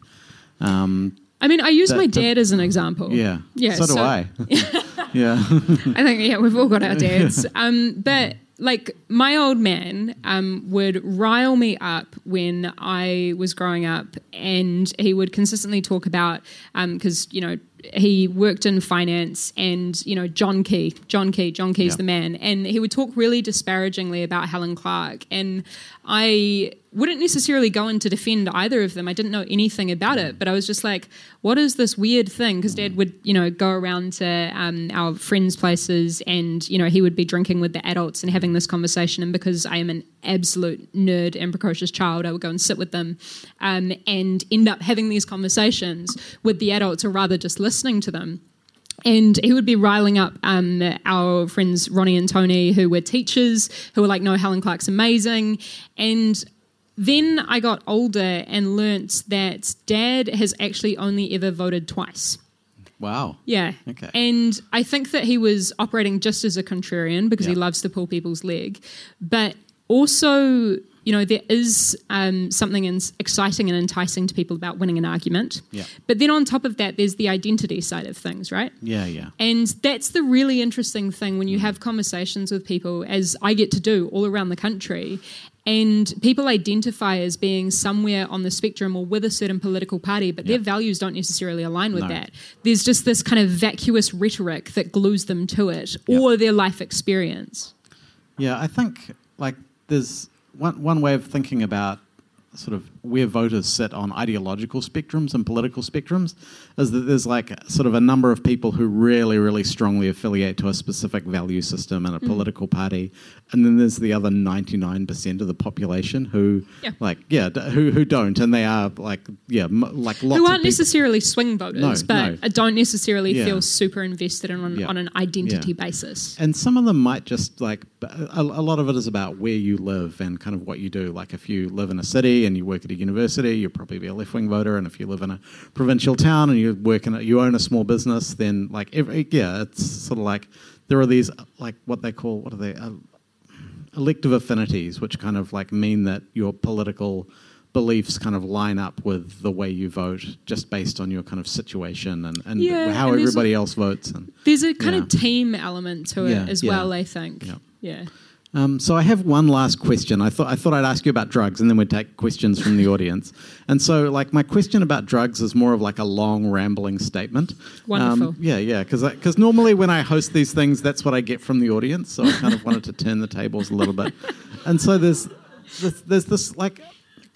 Um, I mean, I use that, my dad as an example. Yeah. Yeah. So, so do I. yeah. I think yeah, we've all got our dads. Um, but like my old man um, would rile me up when I was growing up, and he would consistently talk about because um, you know he worked in finance and you know John Key, John Key, John Key's yeah. the man, and he would talk really disparagingly about Helen Clark, and I wouldn't necessarily go in to defend either of them. I didn't know anything about it, but I was just like, what is this weird thing? Because Dad would you know go around to um, our friends' places, and you know he would be drinking with the adults and having this conversation, and because I am an absolute nerd and precocious child, I would go and sit with them um, and end up having these conversations with the adults, or rather just listening to them. And he would be riling up um, our friends Ronnie and Tony, who were teachers, who were like, "No, Helen Clark's amazing." And then I got older and learnt that Dad has actually only ever voted twice. Wow. Yeah. Okay. And I think that he was operating just as a contrarian because he loves to pull people's leg, but also you know, there is um, something exciting and enticing to people about winning an argument. Yeah. But then on top of that, there's the identity side of things, right? Yeah, yeah. And that's the really interesting thing when you have conversations with people, as I get to do all around the country, and people identify as being somewhere on the spectrum or with a certain political party, but their values don't necessarily align with no. that. There's just this kind of vacuous rhetoric that glues them to it, or their life experience. Yeah, I think like there's one one way of thinking about sort of where voters sit on ideological spectrums and political spectrums is that there's like sort of a number of people who really, really strongly affiliate to a specific value system and a Mm. political party, and then there's the other 99% of the population who, Yeah. like, yeah, d- who who don't, and they are like, yeah, m- like lots who aren't necessarily swing voters, No, but no. don't necessarily Yeah. feel super invested in on, Yeah. on an identity basis. And some of them might just like a, a lot of it is about where you live and kind of what you do. Like if you live in a city and you work at a university, you'll probably be a left wing voter. And if you live in a provincial town and you work in a, you own a small business, then like every, yeah, it's sort of like there are these like what they call what are they uh, elective affinities, which kind of like mean that your political beliefs kind of line up with the way you vote just based on your kind of situation and, and Yeah, how and everybody else votes and There's a kind of team element to it Yeah, as yeah. well, I think. Yeah. Um, so I have one last question. I thought I thought I'd ask you about drugs, and then we'd take questions from the audience. And so, like, my question about drugs is more of like a long, rambling statement. Wonderful. Um, yeah, yeah. Because normally when I host these things, that's what I get from the audience. So I kind of wanted to turn the tables a little bit. And so there's there's, there's this like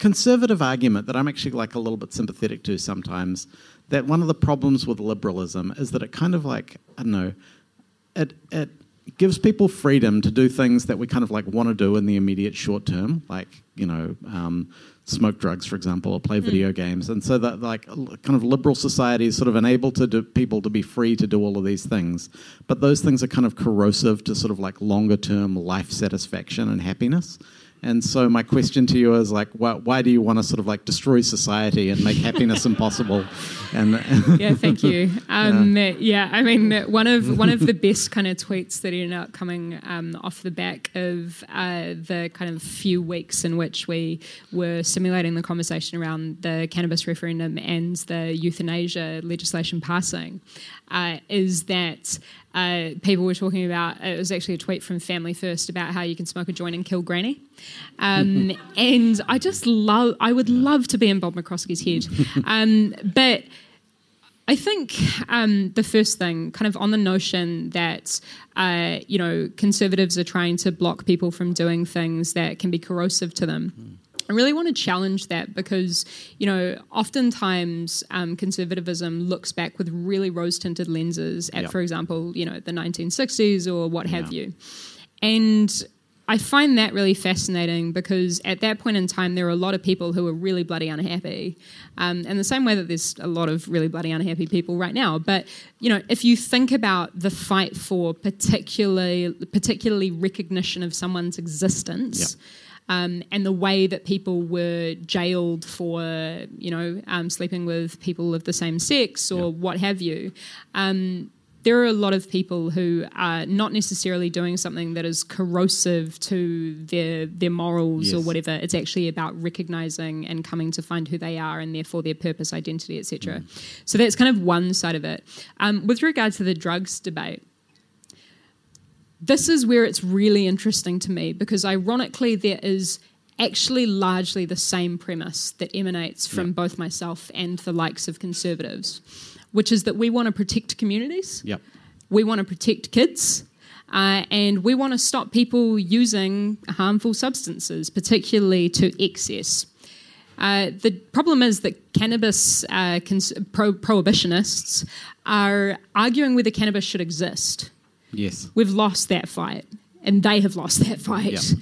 conservative argument that I'm actually like a little bit sympathetic to sometimes. That one of the problems with liberalism is that it kind of like I don't know it it gives people freedom to do things that we kind of like want to do in the immediate short term, like you know, um, smoke drugs, for example, or play video games, and so that like kind of liberal society is sort of enable to do, people to be free to do all of these things, but those things are kind of corrosive to sort of like longer term life satisfaction and happiness. And so my question to you is like, why, why do you want to sort of like destroy society and make happiness impossible? And yeah, thank you. Um, yeah. I mean, one of one of the best kind of tweets that ended up coming um, off the back of uh, the kind of few weeks in which we were simulating the conversation around the cannabis referendum and the euthanasia legislation passing uh, is that. Uh, people were talking about it was actually a tweet from Family First about how you can smoke a joint and kill granny, um, and I just love. I would love to be in Bob McCoskrie's head, um, but I think um, the first thing, kind of on the notion that uh, you know conservatives are trying to block people from doing things that can be corrosive to them. I really want to challenge that because, you know, oftentimes um, conservatism looks back with really rose tinted lenses at, Yep. for example, you know, the 1960s or what have Yeah. you. And I find that really fascinating because at that point in time, there were a lot of people who were really bloody unhappy. Um, in the same way that there's a lot of really bloody unhappy people right now. But, you know, if you think about the fight for particularly, particularly recognition of someone's existence, um, and the way that people were jailed for, you know, um, sleeping with people of the same sex or what have you. Um, there are a lot of people who are not necessarily doing something that is corrosive to their their morals or whatever. It's actually about recognizing and coming to find who they are and therefore their purpose, identity, etc. So that's kind of one side of it. Um, with regards to the drugs debate, this is where it's really interesting to me because ironically there is actually largely the same premise that emanates from Yeah. both myself and the likes of conservatives which is that we want to protect communities Yep. we want to protect kids uh, and we want to stop people using harmful substances particularly to excess uh, the problem is that cannabis uh, cons- pro- prohibitionists are arguing whether cannabis should exist Yes. we've lost that fight, and they have lost that fight.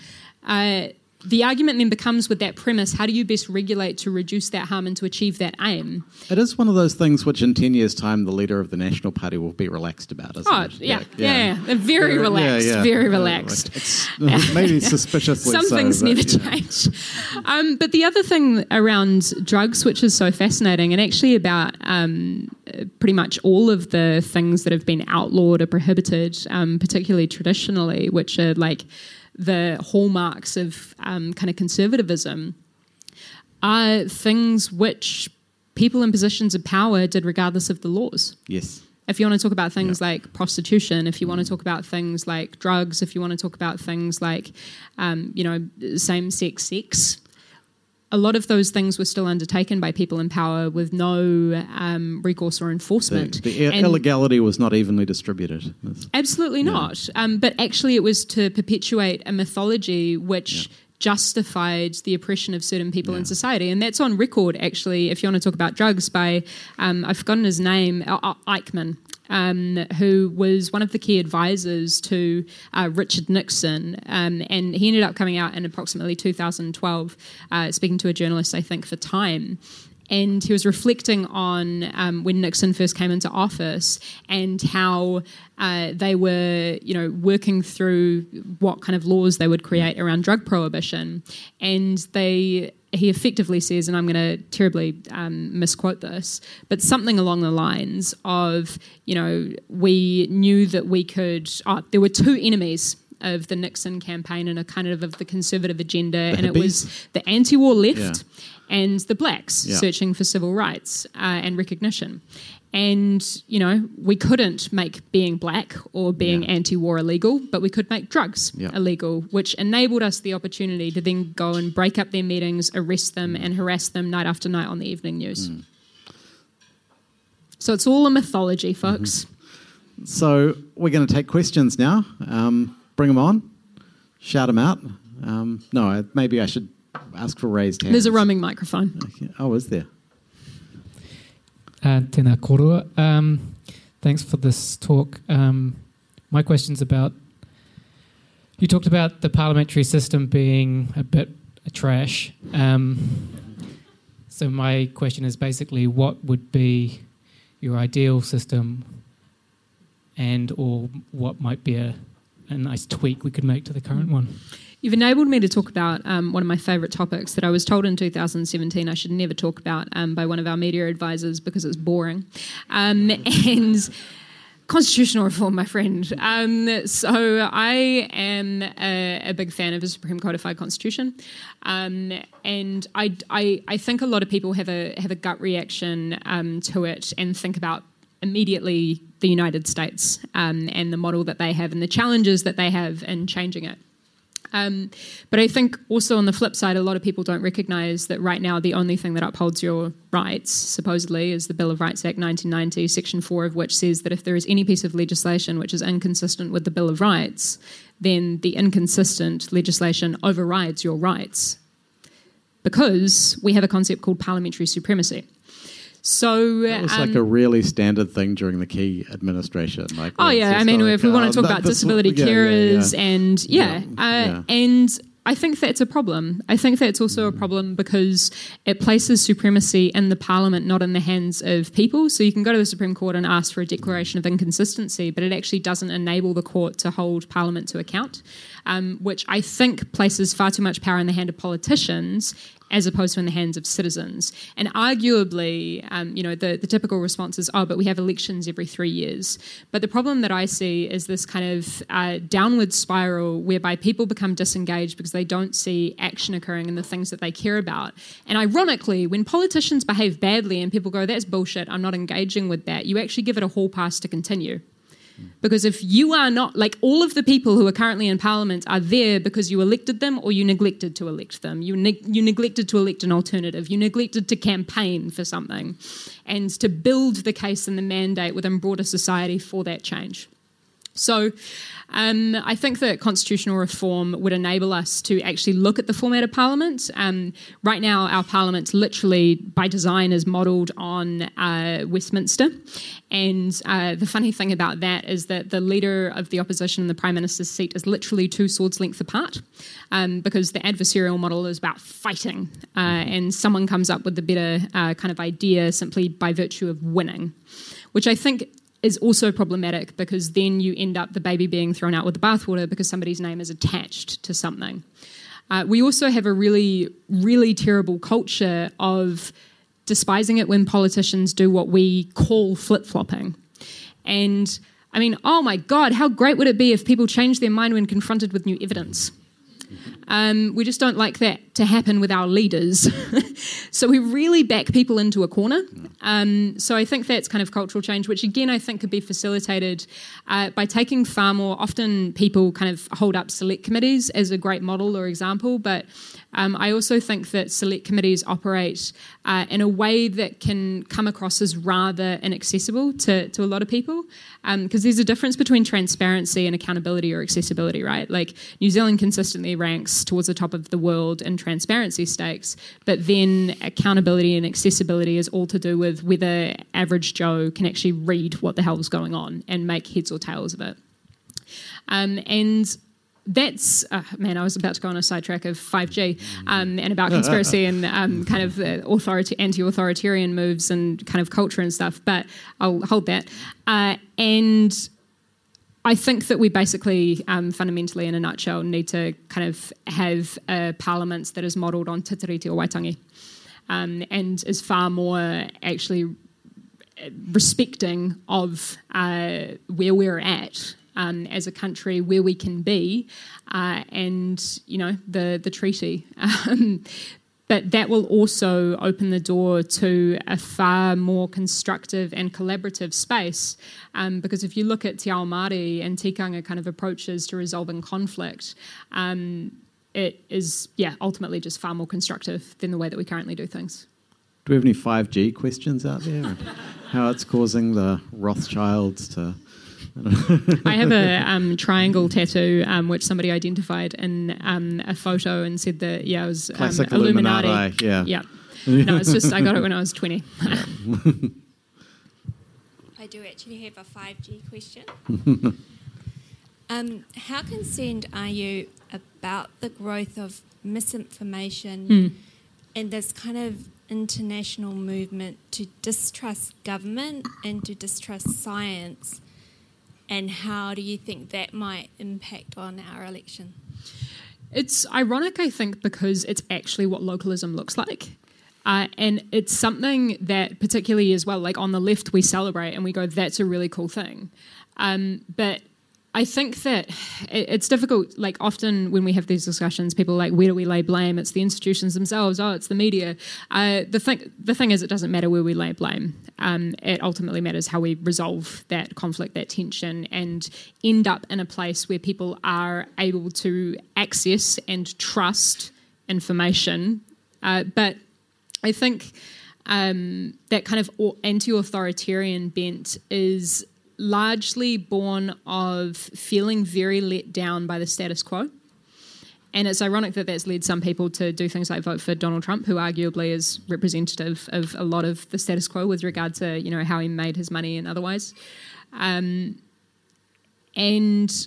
Uh, the argument then becomes with that premise how do you best regulate to reduce that harm and to achieve that aim? It is one of those things which, in 10 years' time, the leader of the National Party will be relaxed about, isn't Oh, it? yeah, yeah, yeah. They're very Yeah, relaxed, yeah, very yeah. relaxed. Maybe suspiciously Some so, things never yeah. change. Um, but the other thing around drugs, which is so fascinating, and actually about um, pretty much all of the things that have been outlawed or prohibited, um, particularly traditionally, which are like the hallmarks of um, kind of conservatism, are things which people in positions of power did regardless of the laws. Yes. if you want to talk about things like prostitution, if you want to talk about things like drugs, if you want to talk about things like, um, you know, same sex sex, a lot of those things were still undertaken by people in power with no um, recourse or enforcement. the And- illegality was not evenly distributed. That's- Absolutely not. Um, but actually, it was to perpetuate a mythology which justified the oppression of certain people yeah. in society. And that's on record, actually, if you want to talk about drugs, by, um, I've forgotten his name, Ehrlichman. Um, who was one of the key advisors to uh, Richard Nixon. Um, and he ended up coming out in approximately 2012, uh, speaking to a journalist, I think, for Time and he was reflecting on um, when Nixon first came into office and how uh, they were, you know, working through what kind of laws they would create around drug prohibition, and they. He effectively says, and I'm going to terribly um, misquote this, but something along the lines of, you know, we knew that we could. Oh, there were two enemies of the Nixon campaign and a kind of of the conservative agenda, the and hippies. it was the anti-war left yeah and the blacks yeah. searching for civil rights uh, and recognition. And, you know, we couldn't make being black or being yeah. anti war illegal, but we could make drugs yeah. illegal, which enabled us the opportunity to then go and break up their meetings, arrest them, and harass them night after night on the evening news. Mm. So it's all a mythology, folks. Mm-hmm. So we're going to take questions now. Um, bring them on, shout them out. Um, no, maybe I should ask for raised hands. There's a roaming microphone. Okay. Oh, is there? Uh, tēnā korua. Um, thanks for this talk. Um, my question's about you talked about the parliamentary system being a bit a trash. Um, so my question is basically, what would be your ideal system, and or what might be a, a nice tweak we could make to the current one? You've enabled me to talk about um, one of my favourite topics that I was told in 2017 I should never talk about um, by one of our media advisors because it's boring. Um, and constitutional reform, my friend. Um, so I am a, a, big fan of the Supreme Codified Constitution, um, and I, I, I, think a lot of people have a have a gut reaction um, to it and think about immediately the United States um, and the model that they have and the challenges that they have in changing it. Um, but I think also on the flip side, a lot of people don't recognize that right now the only thing that upholds your rights, supposedly, is the Bill of Rights Act 1990, Section 4 of which says that if there is any piece of legislation which is inconsistent with the Bill of Rights, then the inconsistent legislation overrides your rights. Because we have a concept called parliamentary supremacy. So that was um, like a really standard thing during the Key administration. Like, oh yeah, I mean, like, if we uh, want to talk about disability yeah, carers yeah, yeah. and yeah, uh, and I think that's a problem. I think that's also a problem because it places supremacy in the parliament, not in the hands of people. So you can go to the Supreme Court and ask for a declaration of inconsistency, but it actually doesn't enable the court to hold parliament to account, um, which I think places far too much power in the hand of politicians as opposed to in the hands of citizens. And arguably, um, you know, the, the typical response is, oh, but we have elections every three years. But the problem that I see is this kind of uh, downward spiral whereby people become disengaged because they don't see action occurring in the things that they care about. And ironically, when politicians behave badly and people go, that's bullshit, I'm not engaging with that, you actually give it a hall pass to continue. Because if you are not, like all of the people who are currently in Parliament are there because you elected them or you neglected to elect them. You, ne- you neglected to elect an alternative. You neglected to campaign for something and to build the case and the mandate within broader society for that change. So um, I think that constitutional reform would enable us to actually look at the format of Parliament. Um, right now, our Parliament, literally by design, is modelled on uh, Westminster. And uh, the funny thing about that is that the leader of the opposition and the Prime Minister's seat is literally two swords length apart um, because the adversarial model is about fighting. Uh, and someone comes up with a better uh, kind of idea simply by virtue of winning which I think is also problematic because then you end up the baby being thrown out with the bathwater because somebody's name is attached to something. Uh, we also have a really, really terrible culture of despising it when politicians do what we call flip flopping. And I mean, oh my God, how great would it be if people changed their mind when confronted with new evidence? Um, we just don't like that to happen with our leaders. so we really back people into a corner. Um, so I think that's kind of cultural change, which again I think could be facilitated uh, by taking far more. Often people kind of hold up select committees as a great model or example, but um, I also think that select committees operate uh, in a way that can come across as rather inaccessible to, to a lot of people. Because um, there's a difference between transparency and accountability or accessibility, right? Like New Zealand consistently ranks towards the top of the world in transparency stakes. But then accountability and accessibility is all to do with whether average Joe can actually read what the hell is going on and make heads or tails of it. Um, and that's uh, man. I was about to go on a sidetrack of 5G um, and about conspiracy and um, kind of authority, anti-authoritarian moves and kind of culture and stuff. But I'll hold that. Uh, and I think that we basically, um, fundamentally, in a nutshell, need to kind of have a parliament that is modelled on Te Tiriti o Waitangi um, and is far more actually respecting of uh, where we're at um, as a country, where we can be, uh, and you know the the treaty. Um, but that will also open the door to a far more constructive and collaborative space. Um, because if you look at Te Ao Māori and tikanga kind of approaches to resolving conflict, um, it is, yeah, ultimately just far more constructive than the way that we currently do things. Do we have any 5G questions out there? How it's causing the Rothschilds to I have a um, triangle tattoo um, which somebody identified in um, a photo and said that yeah, it was um, Illuminati. Illuminati. Yeah, yeah. No, it's just I got it when I was twenty. I do actually have a five G question. Um, how concerned are you about the growth of misinformation mm. and this kind of international movement to distrust government and to distrust science? And how do you think that might impact on our election? It's ironic, I think, because it's actually what localism looks like. Uh, and it's something that, particularly as well, like on the left, we celebrate and we go, that's a really cool thing. Um, but I think that it's difficult. Like often when we have these discussions, people are like, "Where do we lay blame?" It's the institutions themselves. Oh, it's the media. Uh, the thing, the thing is, it doesn't matter where we lay blame. Um, it ultimately matters how we resolve that conflict, that tension, and end up in a place where people are able to access and trust information. Uh, but I think um, that kind of anti-authoritarian bent is largely born of feeling very let down by the status quo. And it's ironic that that's led some people to do things like vote for Donald Trump, who arguably is representative of a lot of the status quo with regard to you know how he made his money and otherwise. Um, and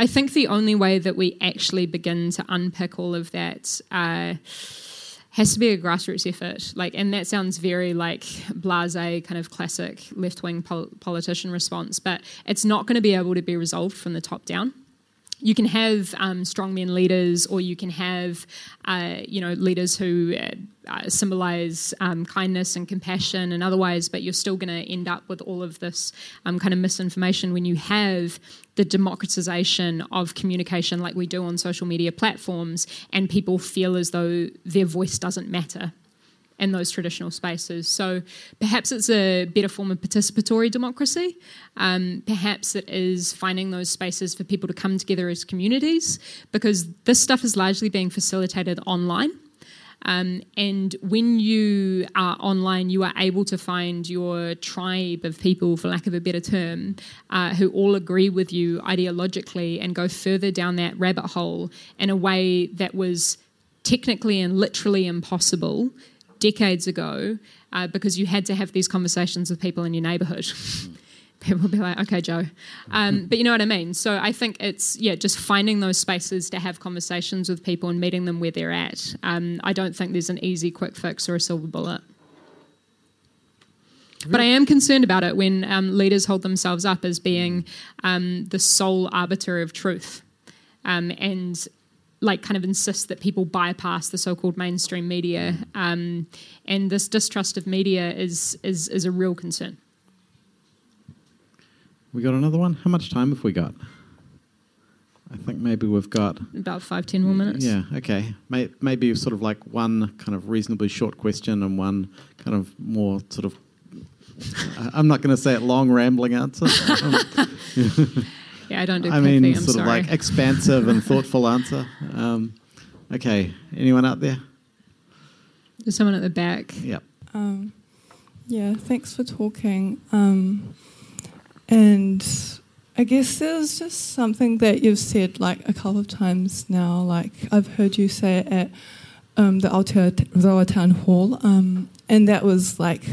I think the only way that we actually begin to unpick all of that. Uh, has to be a grassroots effort. Like, and that sounds very like blase, kind of classic left wing pol- politician response, but it's not going to be able to be resolved from the top down you can have um, strongmen leaders, or you can have, uh, you know, leaders who uh, uh symbolize um, kindness and compassion and otherwise, but you're still going to end up with all of this um, kind of misinformation when you have the democratization of communication like we do on social media platforms, and people feel as though their voice doesn't matter in those traditional spaces. So perhaps it's a better form of participatory democracy. Um, perhaps it is finding those spaces for people to come together as communities because this stuff is largely being facilitated online. Um, and when you are online, you are able to find your tribe of people, for lack of a better term, uh, who all agree with you ideologically and go further down that rabbit hole in a way that was technically and literally impossible decades ago uh, because you had to have these conversations with people in your neighborhood. people would be like, okay, Joe. Um, but you know what I mean? So I think it's, yeah, just finding those spaces to have conversations with people and meeting them where they're at. Um, I don't think there's an easy quick fix or a silver bullet. But I am concerned about it when um, leaders hold themselves up as being um, the sole arbiter of truth. Um, and like kind of insists that people bypass the so-called mainstream media, um, and this distrust of media is is is a real concern. We got another one. How much time have we got? I think maybe we've got about five, ten more minutes. Yeah, okay. Maybe sort of like one kind of reasonably short question and one kind of more sort of. I'm not going to say it long rambling answer. Yeah, I don't do. I mean, I'm sort sorry. of like expansive and thoughtful answer. Um, okay, anyone out there? There's someone at the back. Yep. Um, yeah, thanks for talking. Um, and I guess there's just something that you've said like a couple of times now. Like I've heard you say it at um, the Aotearoa Town Hall, um, and that was like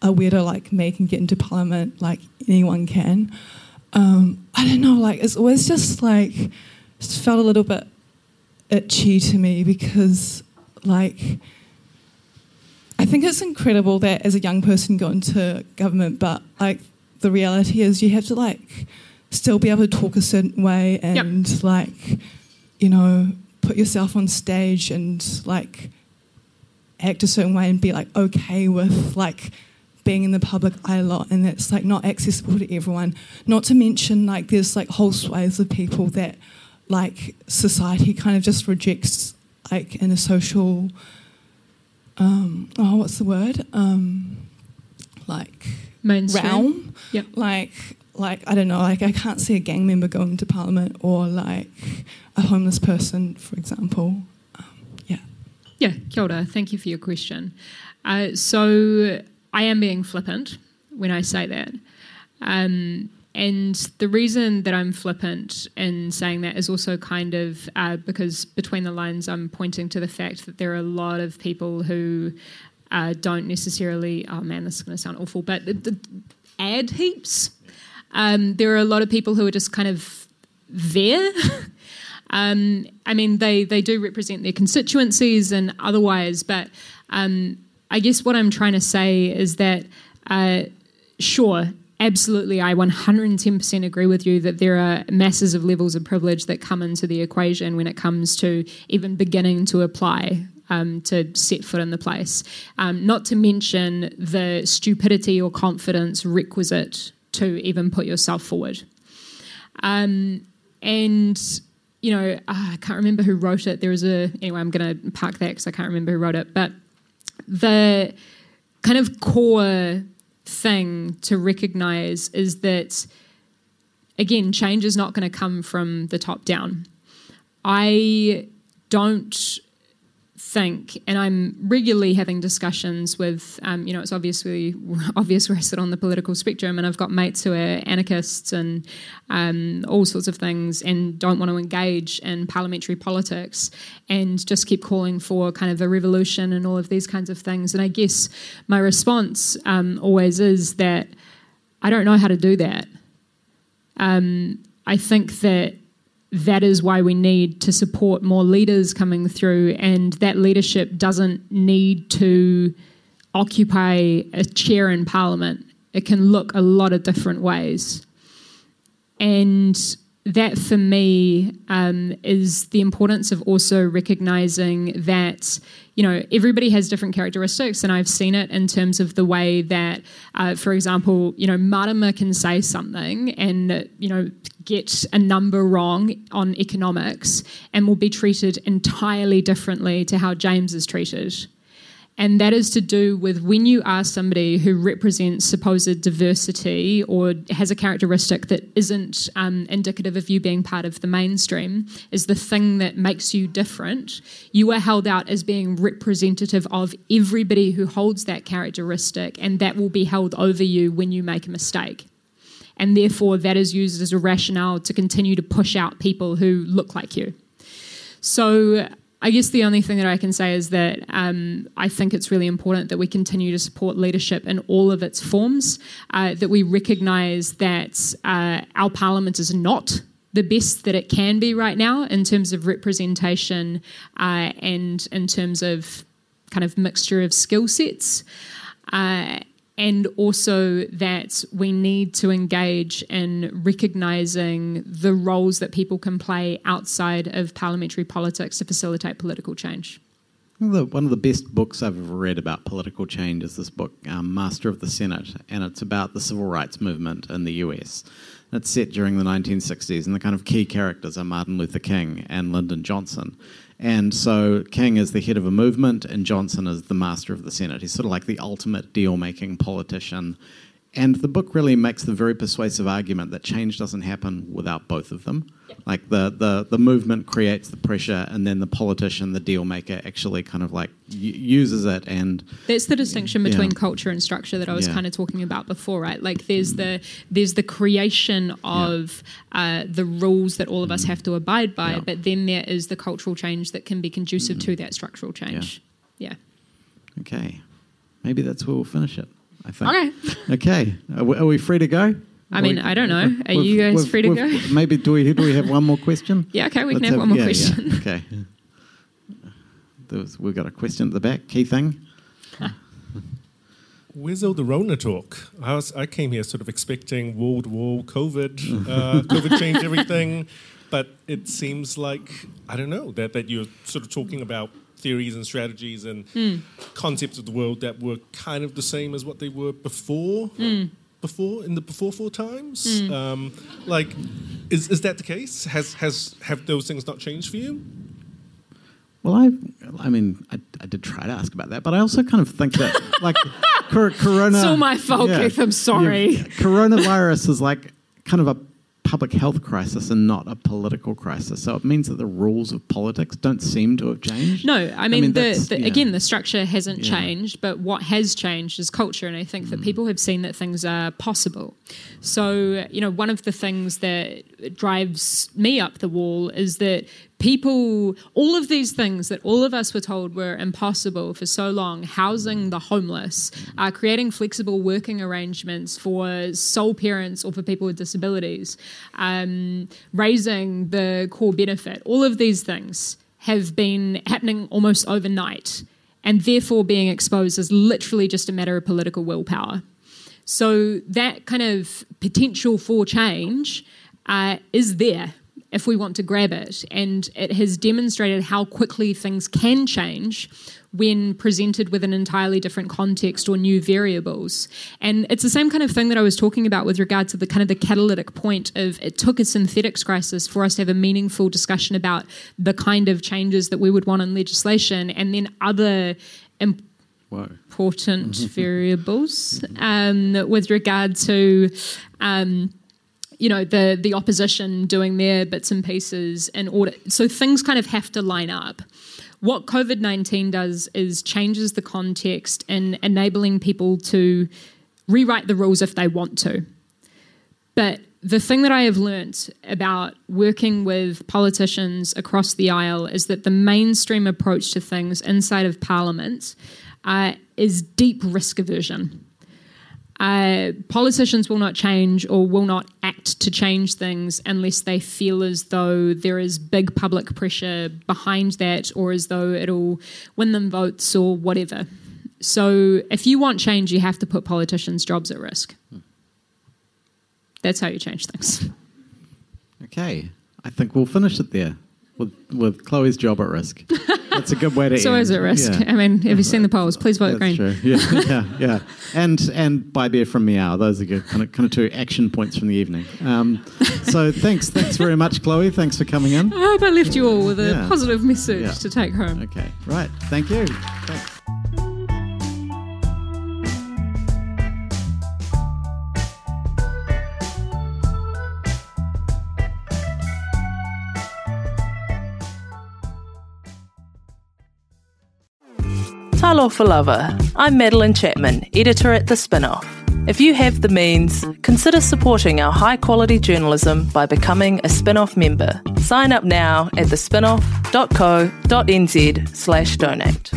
a way to like me can get into Parliament like anyone can. Um, I don't know, like it's always just like just felt a little bit itchy to me because like I think it's incredible that as a young person got into government, but like the reality is you have to like still be able to talk a certain way and yep. like, you know, put yourself on stage and like act a certain way and be like okay with like being in the public eye a lot and that's like not accessible to everyone. Not to mention like there's like whole swathes of people that like society kind of just rejects like in a social um oh what's the word? Um like Mainstream. realm. Yep. Like like I don't know, like I can't see a gang member going to parliament or like a homeless person, for example. Um, yeah. Yeah, kia ora. Thank you for your question. Uh, so I am being flippant when I say that. Um, and the reason that I'm flippant in saying that is also kind of uh, because between the lines, I'm pointing to the fact that there are a lot of people who uh, don't necessarily, oh man, this is going to sound awful, but the, the ad heaps um, there are a lot of people who are just kind of there. um, I mean, they, they do represent their constituencies and otherwise, but um, I guess what I'm trying to say is that, uh, sure, absolutely, I 110% agree with you that there are masses of levels of privilege that come into the equation when it comes to even beginning to apply um, to set foot in the place. Um, not to mention the stupidity or confidence requisite to even put yourself forward. Um, and you know, uh, I can't remember who wrote it. There was a anyway. I'm going to park that because I can't remember who wrote it. But the kind of core thing to recognize is that again, change is not going to come from the top down. I don't think, and I'm regularly having discussions with, um, you know, it's obviously obvious where I sit on the political spectrum, and I've got mates who are anarchists and um, all sorts of things, and don't want to engage in parliamentary politics, and just keep calling for kind of a revolution and all of these kinds of things. And I guess my response um, always is that I don't know how to do that. Um, I think that that is why we need to support more leaders coming through, and that leadership doesn't need to occupy a chair in Parliament. It can look a lot of different ways. And that for me um, is the importance of also recognizing that you know everybody has different characteristics and i've seen it in terms of the way that uh, for example you know marama can say something and you know get a number wrong on economics and will be treated entirely differently to how james is treated and that is to do with when you are somebody who represents supposed diversity or has a characteristic that isn't um, indicative of you being part of the mainstream, is the thing that makes you different. You are held out as being representative of everybody who holds that characteristic, and that will be held over you when you make a mistake. And therefore, that is used as a rationale to continue to push out people who look like you. So, I guess the only thing that I can say is that um, I think it's really important that we continue to support leadership in all of its forms, uh, that we recognise that uh, our parliament is not the best that it can be right now in terms of representation uh, and in terms of kind of mixture of skill sets. And also that we need to engage in recognising the roles that people can play outside of parliamentary politics to facilitate political change. One of the best books I've ever read about political change is this book, um, Master of the Senate, and it's about the civil rights movement in the US. It's set during the 1960s, and the kind of key characters are Martin Luther King and Lyndon Johnson. And so King is the head of a movement, and Johnson is the master of the Senate. He's sort of like the ultimate deal making politician and the book really makes the very persuasive argument that change doesn't happen without both of them. Like the, the, the movement creates the pressure, and then the politician, the deal maker, actually kind of like uses it. And that's the distinction between yeah. culture and structure that I was Yeah. kind of talking about before, right? Like there's the there's the creation of uh, the rules that all of us have to abide by, Yeah. but then there is the cultural change that can be conducive to that structural change. Yeah. okay, maybe that's where we'll finish it. I think. Okay. Okay. Are we, are we free to go? I mean, I don't know. Are you guys free to go? Maybe do we do we have one more question? Yeah, okay, we can Let's have one more yeah, question. Yeah, okay. There was, we've got a question at the back. Key thing. Where's all the Rona talk? I, was, I came here sort of expecting World War, COVID, uh, COVID changed everything, but it seems like I don't know that that you're sort of talking about theories and strategies and hmm. concepts of the world that were kind of the same as what they were before. Hmm. Before in the before four times, hmm. um, like, is, is that the case? Has has have those things not changed for you? Well, I, I mean, I, I did try to ask about that, but I also kind of think that, like, cor- corona. It's all my fault, Keith, I'm sorry. Yeah, coronavirus is like kind of a public health crisis and not a political crisis. So it means that the rules of politics don't seem to have changed. No, I mean, that's- the, the, yeah. again, the structure hasn't Yeah. changed, but what has changed is culture, and I think Mm. that people have seen that things are possible. So, you know, one of the things that drives me up the wall is that people, all of these things that all of us were told were impossible for so long, housing the homeless, uh, creating flexible working arrangements for sole parents or for people with disabilities, um, raising the core benefit, all of these things have been happening almost overnight and therefore being exposed as literally just a matter of political willpower. So that kind of potential for change uh, is there if we want to grab it. And it has demonstrated how quickly things can change when presented with an entirely different context or new variables. And it's the same kind of thing that I was talking about with regard to the kind of the catalytic point of it took a synthetics crisis for us to have a meaningful discussion about the kind of changes that we would want in legislation and then other imp- important variables um, with regard to um, you know the the opposition doing their bits and pieces in order so things kind of have to line up. What covid-19 does is changes the context in enabling people to rewrite the rules if they want to. But the thing that I have learnt about working with politicians across the aisle is that the mainstream approach to things inside of Parliament uh, is deep risk aversion. Uh, politicians will not change or will not act to change things unless they feel as though there is big public pressure behind that or as though it'll win them votes or whatever. So if you want change, you have to put politicians' jobs at risk. That's how you change things. Okay. I think we'll finish it there with, with Chlöe's job at risk. That's a good way to So end. is at risk. Yeah. I mean, have you seen the polls? Please vote That's green. true. Yeah, yeah, yeah. And and buy beer from Meow. Those are good kind of kind of two action points from the evening. Um, so thanks, thanks very much, Chloe. Thanks for coming in. I hope I left you all with a Yeah. positive message Yeah. to take home. Okay, right. Thank you. Thanks. Talo for Lover. I'm Madeleine Chapman, editor at The Spinoff. If you have the means, consider supporting our high quality journalism by becoming a Spinoff member. Sign up now at thespinoff.co.nz slash donate.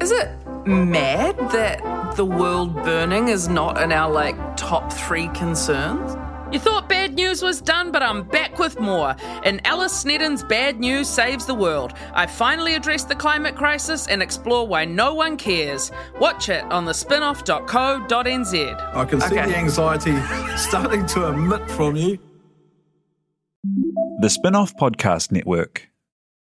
Is it mad that the world burning is not in our like top three concerns? You thought bad news was done, but I'm back with more. In Alice Snedden's Bad News Saves the World, I finally address the climate crisis and explore why no one cares. Watch it on thespinoff.co.nz. I can see Okay. the anxiety starting to emit from you. The Spinoff Podcast Network.